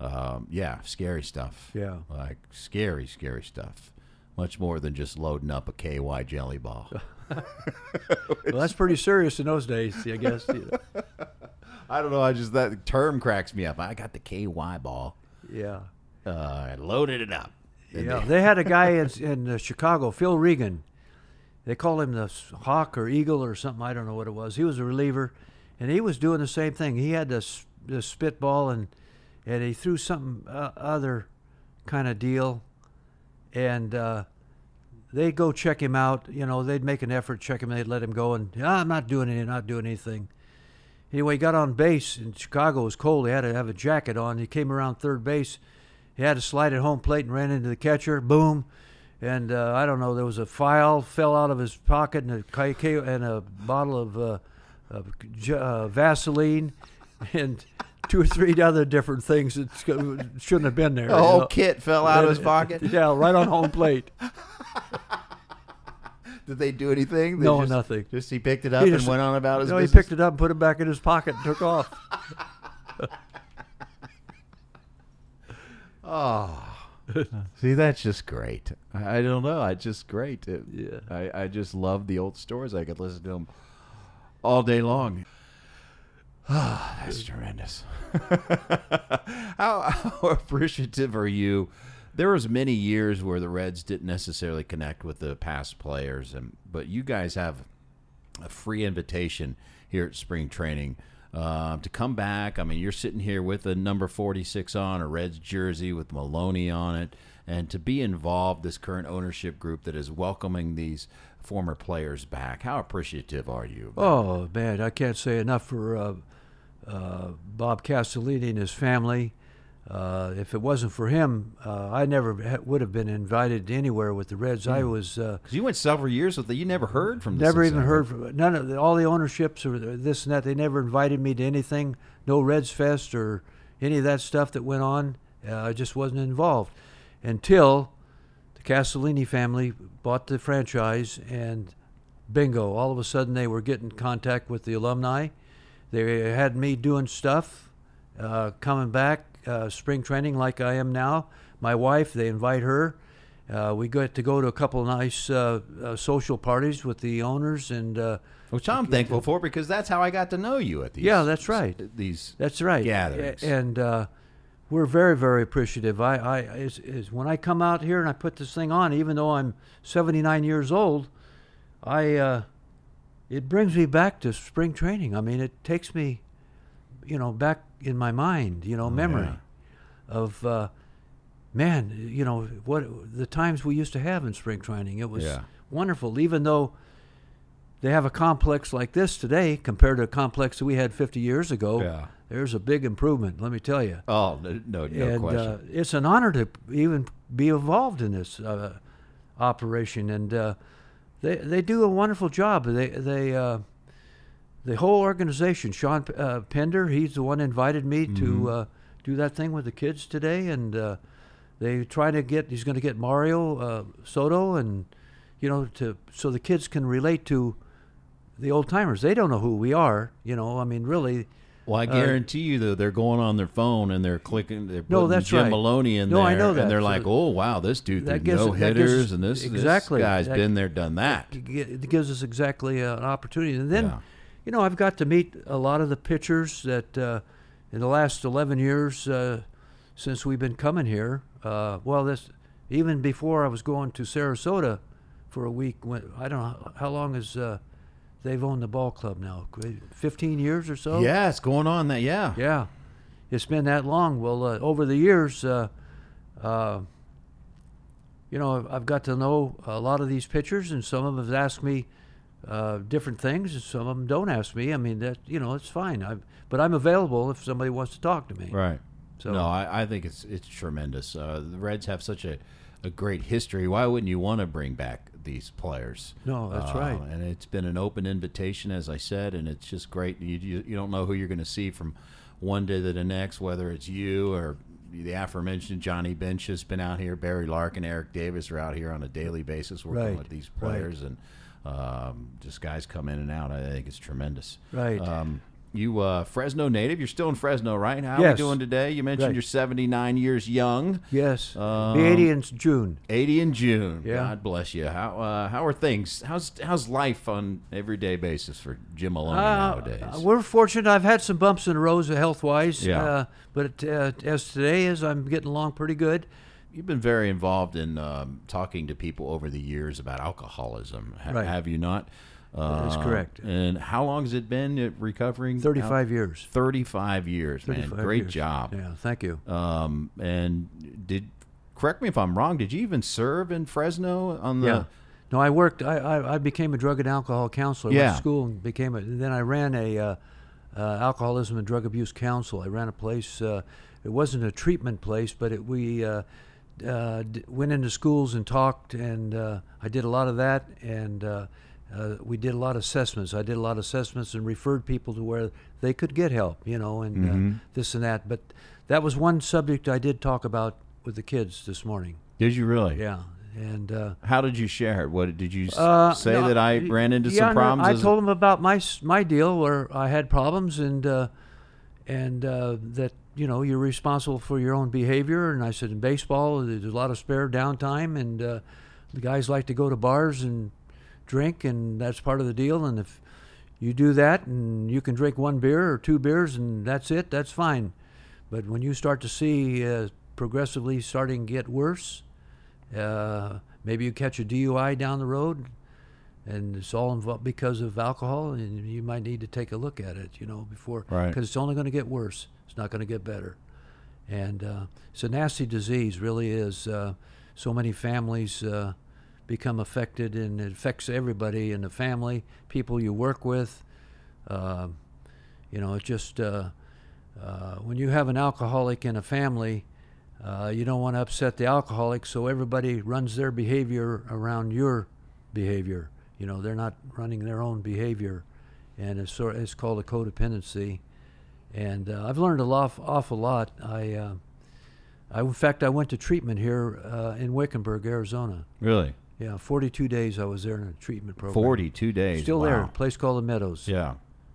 um, yeah, scary stuff. Yeah. like scary, scary stuff. Much more than just loading up a KY jelly ball. [laughs] Well, that's pretty serious in those days, I guess. [laughs] I don't know. I just that term cracks me up. I got the KY ball. Yeah. Uh, I loaded it up. Yeah, they- they had a guy in, [laughs] in uh, Chicago, Phil Regan. They called him the Hawk or Eagle or something. I don't know what it was. He was a reliever, and he was doing the same thing. He had this this spitball, and and he threw something uh, other kind of deal, and uh, they'd go check him out. You know, they'd make an effort, check him, they'd let him go, and "Ah, I'm not doing anything, not doing anything. Anyway, he got on base in Chicago. It was cold. He had to have a jacket on. He came around third base. He had to slide at home plate and ran into the catcher. Boom. And uh, I don't know. There was a file fell out of his pocket and a and a bottle of, uh, of uh, Vaseline [laughs] and two or three other different things that shouldn't have been there. The you whole know. kit fell out of his pocket. [laughs] Yeah, right on home plate. [laughs] Did they do anything? They No, just, nothing. Just he picked it up He and just- went on about his no, he picked it up and put it back in his pocket and took off. Oh. [laughs] [laughs] See, that's just great. I I don't know. I just great. It- Yeah. I, I just love the old stories. I could listen to them all day long. Ah, [sighs] that's tremendous. [laughs] how, how appreciative are you? There was many years where the Reds didn't necessarily connect with the past players, and but you guys have a free invitation here at spring training uh, to come back. I mean, you're sitting here with a number 46 on, a Reds jersey with Maloney on it, and to be involved, this current ownership group that is welcoming these former players back. How appreciative are you? Oh man, I can't say enough for uh, uh, Bob Castellini and his family. Uh, if it wasn't for him, uh, I never ha- would have been invited anywhere with the Reds. I was uh, 'Cause you went several years with the, you never heard from never even heard from none of the, all the ownerships or this and that. They never invited me to anything, no Reds Fest or any of that stuff that went on. Uh, I just wasn't involved until the Castellini family bought the franchise, and bingo! All of a sudden, they were getting contact with the alumni. They had me doing stuff, uh, coming back, uh, spring training like I am now. My wife, they invite her. Uh, we get to go to a couple of nice uh, uh, social parties with the owners, and uh, Which I'm thankful for because that's how I got to know you at these. Yeah, that's right. These That's right. gatherings. And uh, we're very, very appreciative. I, I is, is when I come out here and I put this thing on, even though I'm 79 years old, I uh, it brings me back to spring training. I mean, it takes me, you know, back in my mind, you know, memory yeah. of. Uh, Man, you know what the times we used to have in spring training. It was Yeah. wonderful, even though they have a complex like this today compared to a complex that we had 50 years ago. Yeah. There's a big improvement, let me tell you. oh no no, no and question. Uh, it's an honor to even be involved in this uh, operation, and uh, they they do a wonderful job. They they uh, the whole organization. Sean uh, Pender, he's the one invited me Mm-hmm. to uh, do that thing with the kids today, and uh, they try to get. He's going to get Mario uh, Soto, and you know, to so the kids can relate to the old timers. They don't know who we are. You know, I mean, really. Well, I Uh, guarantee you, though, they're going on their phone and they're clicking. They're No, that's Jim right. Maloney in No, there, I know that. and they're So like, "Oh, wow, this dude that gives- no gives hitters, us- and this, exactly. this guy's That- been there, done that." It gives us exactly uh, an opportunity. And then, Yeah. You know, I've got to meet a lot of the pitchers that uh, in the last 11 years uh, since we've been coming here. Uh, well, this even before I was going to Sarasota for a week. When I don't know how long has uh, they've owned the ball club now? 15 years or so. Yeah, it's going on that. Yeah, Yeah, it's been that long. Well, uh, over the years, uh, uh, you know, I've got to know a lot of these pitchers, and some of them have asked me uh, different things, and some of them don't ask me. I mean, that you know, it's fine. i but I'm available if somebody wants to talk to me. right. So- no, I, I think it's it's tremendous. Uh, the Reds have such a, a great history. Why wouldn't you want to bring back these players? No, that's Uh, right. And it's been an open invitation, as I said, and it's just great. You you, you don't know who you're going to see from one day to the next, whether it's you or the aforementioned Johnny Bench has been out here. Barry Larkin, Eric Davis are out here on a daily basis working Right, with these right. players, and um, just guys come in and out. I think it's tremendous. Right. Um, you uh, Fresno native. You're still in Fresno, right? How are Yes. we doing today? You mentioned Right. you're 79 years young. Yes, Um, be 80 in June. 80 in June. Yeah. God bless you. How uh, how are things? How's how's life on everyday basis for Jim Maloney Uh, nowadays? we're fortunate. I've had some bumps in the road health wise. Yeah. Uh, but uh, as today is, I'm getting along pretty good. You've been very involved in um, talking to people over the years about alcoholism. Ha- Right. Have you not? Uh, correct. And how long has it been recovering? 35 years. 35 years, man. Great years. job. Yeah, thank you. Um, and did correct me if I'm wrong. Did you even serve in Fresno on the? yeah. No, I worked. I, I, I became a drug and alcohol counselor. I went Yeah. to school and became a. And then I ran a uh, uh, alcoholism and drug abuse council. I ran a place. Uh, it wasn't a treatment place, but it, we uh, d- went into schools and talked, and uh, I did a lot of that. And uh, uh, we did a lot of assessments. I did a lot of assessments and referred people to where they could get help, you know, and uh, this and that. But that was one subject I did talk about with the kids this morning. Did you really? Yeah, and. Uh, How did you share it? What did you say no, that I ran into yeah, some no, problems? I told them about my my deal where I had problems and uh, and uh, that you know you're responsible for your own behavior. And I said in baseball there's a lot of spare downtime, and uh, the guys like to go to bars and drink, and that's part of the deal. And if you do that, and you can drink one beer or two beers, and that's it, that's fine. But when you start to see uh, progressively starting to get worse, uh, maybe you catch a DUI down the road, and it's all involved because of alcohol, and you might need to take a look at it, you know, before Right. because it's only going to get worse. It's not going to get better, and uh, it's a nasty disease. Really is. Uh, so many families uh, become affected, and it affects everybody in the family, people you work with. Uh, you know, it just uh, uh, when you have an alcoholic in a family, uh, you don't want to upset the alcoholic, so everybody runs their behavior around your behavior. You know, they're not running their own behavior, and it's sort it's called a codependency. And uh, I've learned a lot, awful lot. I, uh, I, in fact, I went to treatment here uh, in Wickenburg, Arizona. really Yeah, 42 days I was there in a treatment program. 42 days. Still there, Wow. place called the Meadows. Yeah.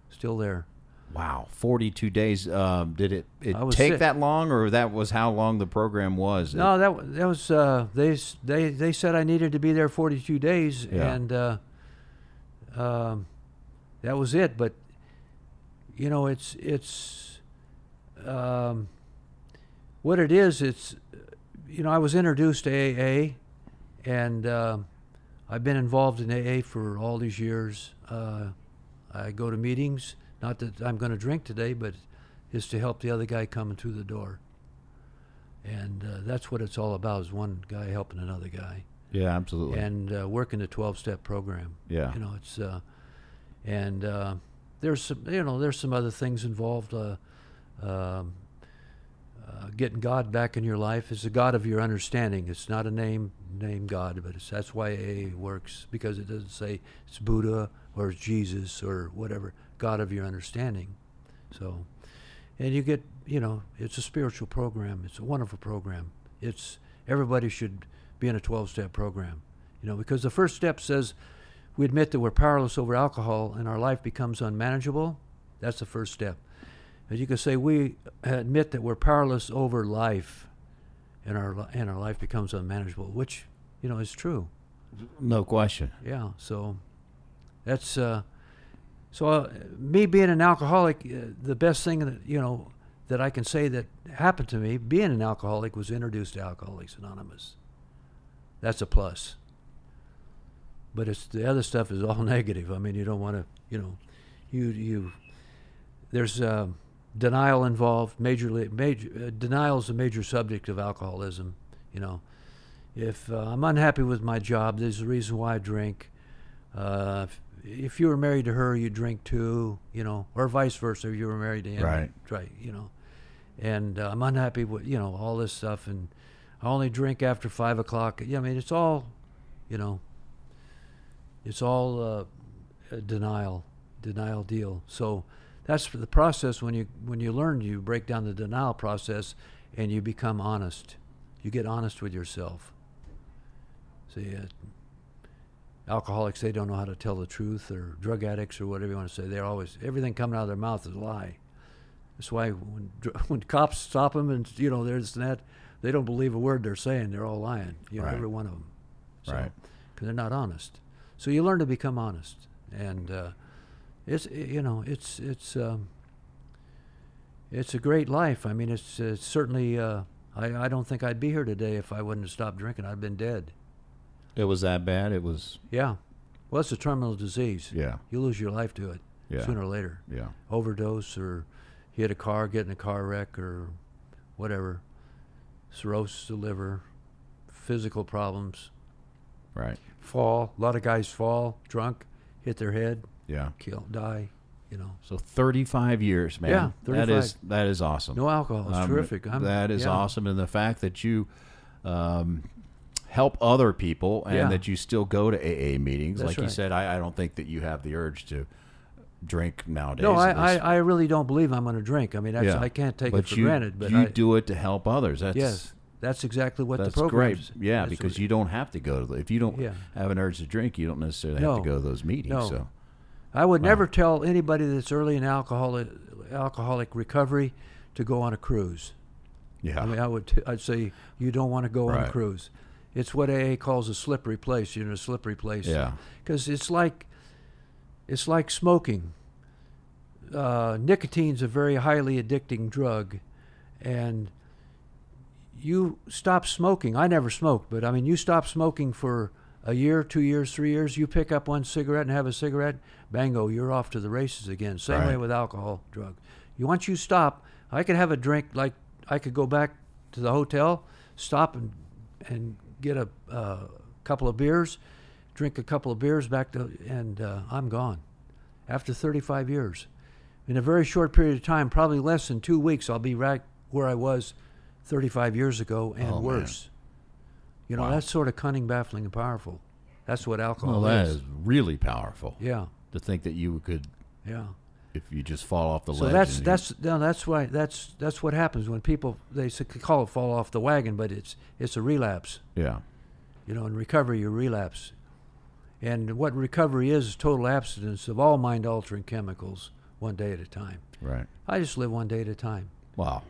Still there. Wow, 42 days. Um, did it, it take sick. that long, or that was how long the program was? No, that that was uh, they they they said I needed to be there 42 days, Yeah. and uh, um, that was it. But you know, it's it's um, what it is. It's you know, I was introduced to AA, and um I've been involved in AA for all these years. Uh, I go to meetings. Not that I'm going to drink today, but is to help the other guy coming through the door and uh, that's what it's all about is one guy helping another guy yeah, absolutely. and uh, working the 12-step program Yeah. you know it's uh, and uh, there's some you know there's some other things involved uh, um, uh, getting god back in your life. Is the god of your understanding. It's not a name name god but that's why aa works because it doesn't say it's buddha or it's jesus or whatever. God of your understanding. So and you get you know it's a spiritual program. It's a wonderful program. It's everybody should be in a 12-step program. You know because the first step says we admit that we're powerless over alcohol and our life becomes unmanageable that's the first step. As you could say we admit that we're powerless over life and our and our life becomes unmanageable which you know is true. No question. yeah so that's uh so uh, me being an alcoholic uh, the best thing that you know that i can say that happened to me being an alcoholic was introduced to alcoholics anonymous. That's a plus but it's the other stuff is all [laughs] negative. I mean you don't want to you know you you there's uh, denial involved majorly major uh, denial is a major subject of alcoholism you know. If uh, i'm unhappy with my job there's a reason why i drink. Uh, if, if you were married to her you drink too you know or vice versa if you were married to him Right. right you know. And uh, i'm unhappy with you know all this stuff and i only drink after five o'clock yeah i mean it's all you know it's all uh, a denial denial deal. So that's the process when you when you learn you break down the denial process and you become honest. You get honest with yourself. See uh, alcoholics they don't know how to tell the truth or drug addicts or whatever you want to say. They're always everything coming out of their mouth is a lie. That's why when [laughs] when cops stop them and you know there's that they don't believe a word they're saying. They're all lying you know Right. every one of them so, Right. because they're not honest so you learn to become honest and uh, it's you know it's it's um, it's a great life. I mean, it's, it's certainly uh, I, I don't think I'd be here today if I wouldn't have stopped drinking. I'd been dead. It was that bad. It was. Yeah. Well, it's a terminal disease. Yeah. You lose your life to it Yeah. sooner or later. Yeah. Overdose or hit a car, get in a car wreck or whatever. Cirrhosis of the liver, physical problems, Right. Fall. A lot of guys fall drunk, hit their head, Yeah. kill, die. You know, So 35 years, man. Yeah, That is 35. that is awesome. no alcohol. It's Um, terrific. I'm, that is yeah. awesome, and the fact that you um, help other people and Yeah. that you still go to AA meetings, That's like you said, I, I don't think that you have the urge to drink nowadays. No, I, I. I really don't believe I'm going to drink. I mean, Yeah. I can't take but it for you, granted. But you I, do it to help others. That's yes, that's exactly what that's the program great. Yeah, because you don't have to go to the, if you don't Yeah. have an urge to drink, you don't necessarily have to go to those meetings. No. So I would never tell anybody that's early in alcoholic alcoholic recovery to go on a cruise. yeah, I mean, I would t- I'd say you don't want to go on a cruise. It's what AA calls a slippery place. You're in a slippery place. Yeah. Because it's like it's like smoking. Uh, nicotine's a very highly addicting drug, and you stop smoking. I never smoked, but I mean, you stop smoking for a year, two years, three years. You pick up one cigarette and have a cigarette, bango, you're off to the races again. Same way with alcohol, drug. You once you stop, I could have a drink like I could go back to the hotel, stop and and get a uh, couple of beers, drink a couple of beers back to, and uh, I'm gone. After 35 years, in a very short period of time, probably less than two weeks, I'll be right where I was 35 years ago and Oh, man. worse. You know, Wow. that's sort of cunning, baffling, and powerful. That's what alcohol well, that is. is really powerful. Yeah, To think that you could, yeah. if you just fall off the So ledge. that's that's no, that's why that's that's what happens when people they call it fall off the wagon, but it's it's a relapse. yeah, You know, in recovery, you relapse. And what recovery is is total abstinence of all mind altering chemicals one day at a time. right. I just live one day at a time. Wow.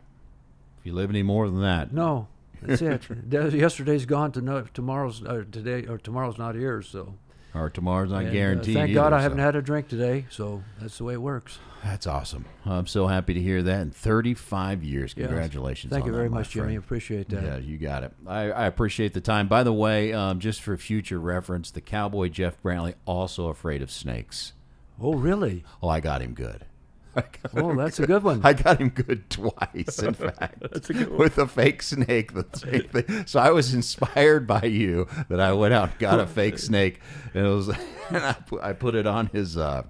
If you live any more than that, No, that's it. [laughs] Yesterday's gone to no, tomorrow's or today or tomorrow's not here. So or tomorrow's not And, uh, guaranteed. thank God either, I haven't had a drink today. So that's the way it works. That's awesome. I'm so happy to hear that. In 35 years, congratulations. Thank on you very that, my much, Jimmy. friend. Appreciate that. Yeah, you got it. I, I appreciate the time. By the way, um, just for future reference, the cowboy Jeff Brantley also afraid of snakes. Oh, really? Oh, I got him good. Oh, that's good. a good one. I got him good twice, in [laughs] fact. that's a good one. With a fake snake. [laughs] The snake thing. So I was inspired by you that I went out and got a fake [laughs] snake, and it was, and I put, I put it on his. Uh,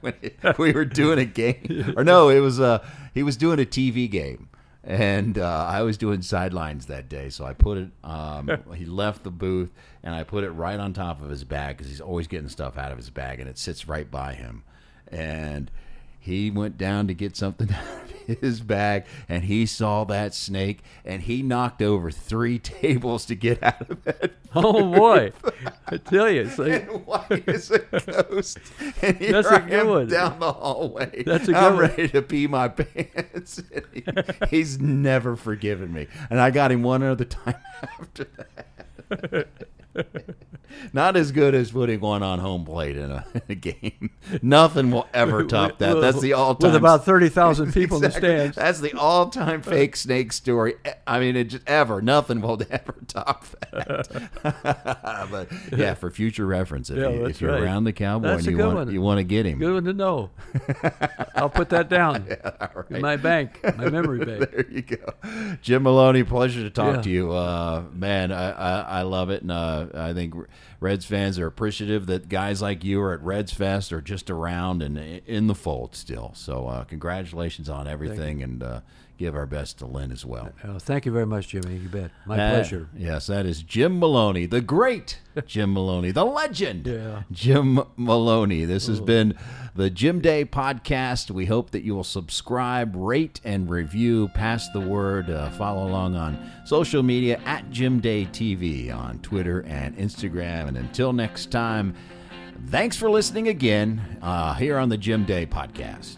when we were doing a game, or no, it was uh he was doing a TV game, and uh, I was doing sidelines that day, so I put it. Um, he left the booth, and I put it right on top of his bag because he's always getting stuff out of his bag, and it sits right by him, and. He went down to get something [laughs] out of his bag and he saw that snake and he knocked over three [laughs] tables to get out of it. [laughs] Oh boy, I tell you, it's like, And white as a ghost. And here That's a good one. down the hallway. That's a I'm good one. ready to pee my pants. He- he's never forgiven me. And I got him one other time after that. Not as good as putting one on home plate in a, in [laughs] a game. Nothing will ever top that. That's the all-time with about thirty thousand [laughs] people in the stands. That's the all-time fake snake story. I mean, it just ever. Nothing will [laughs] ever top that. but yeah, for future reference, if, Yeah, you, if you're right. around the cowboy That's and you want one. you want to get him, Good one to know. I'll put that down all in my bank, my memory bank. there you go, Jim Maloney. Pleasure to talk Yeah. to you, uh, man. I, I I love it, and uh, I think Reds fans are appreciative that guys like you are at Reds Fest or just around and in the fold still. So uh, congratulations on everything, and uh, give our best to Lynn as well. Uh, thank you very much, Jimmy. You bet. My Uh, pleasure. Yes, that is Jim Maloney, the great [laughs] Jim Maloney, the legend. Yeah. Jim Maloney. This has been the Jim Day podcast. We hope that you will subscribe, rate, and review. Pass the word. Uh, follow along on social media at Jim Day TV on Twitter and Instagram. And until next time, thanks for listening again uh, here on the Jim Day podcast.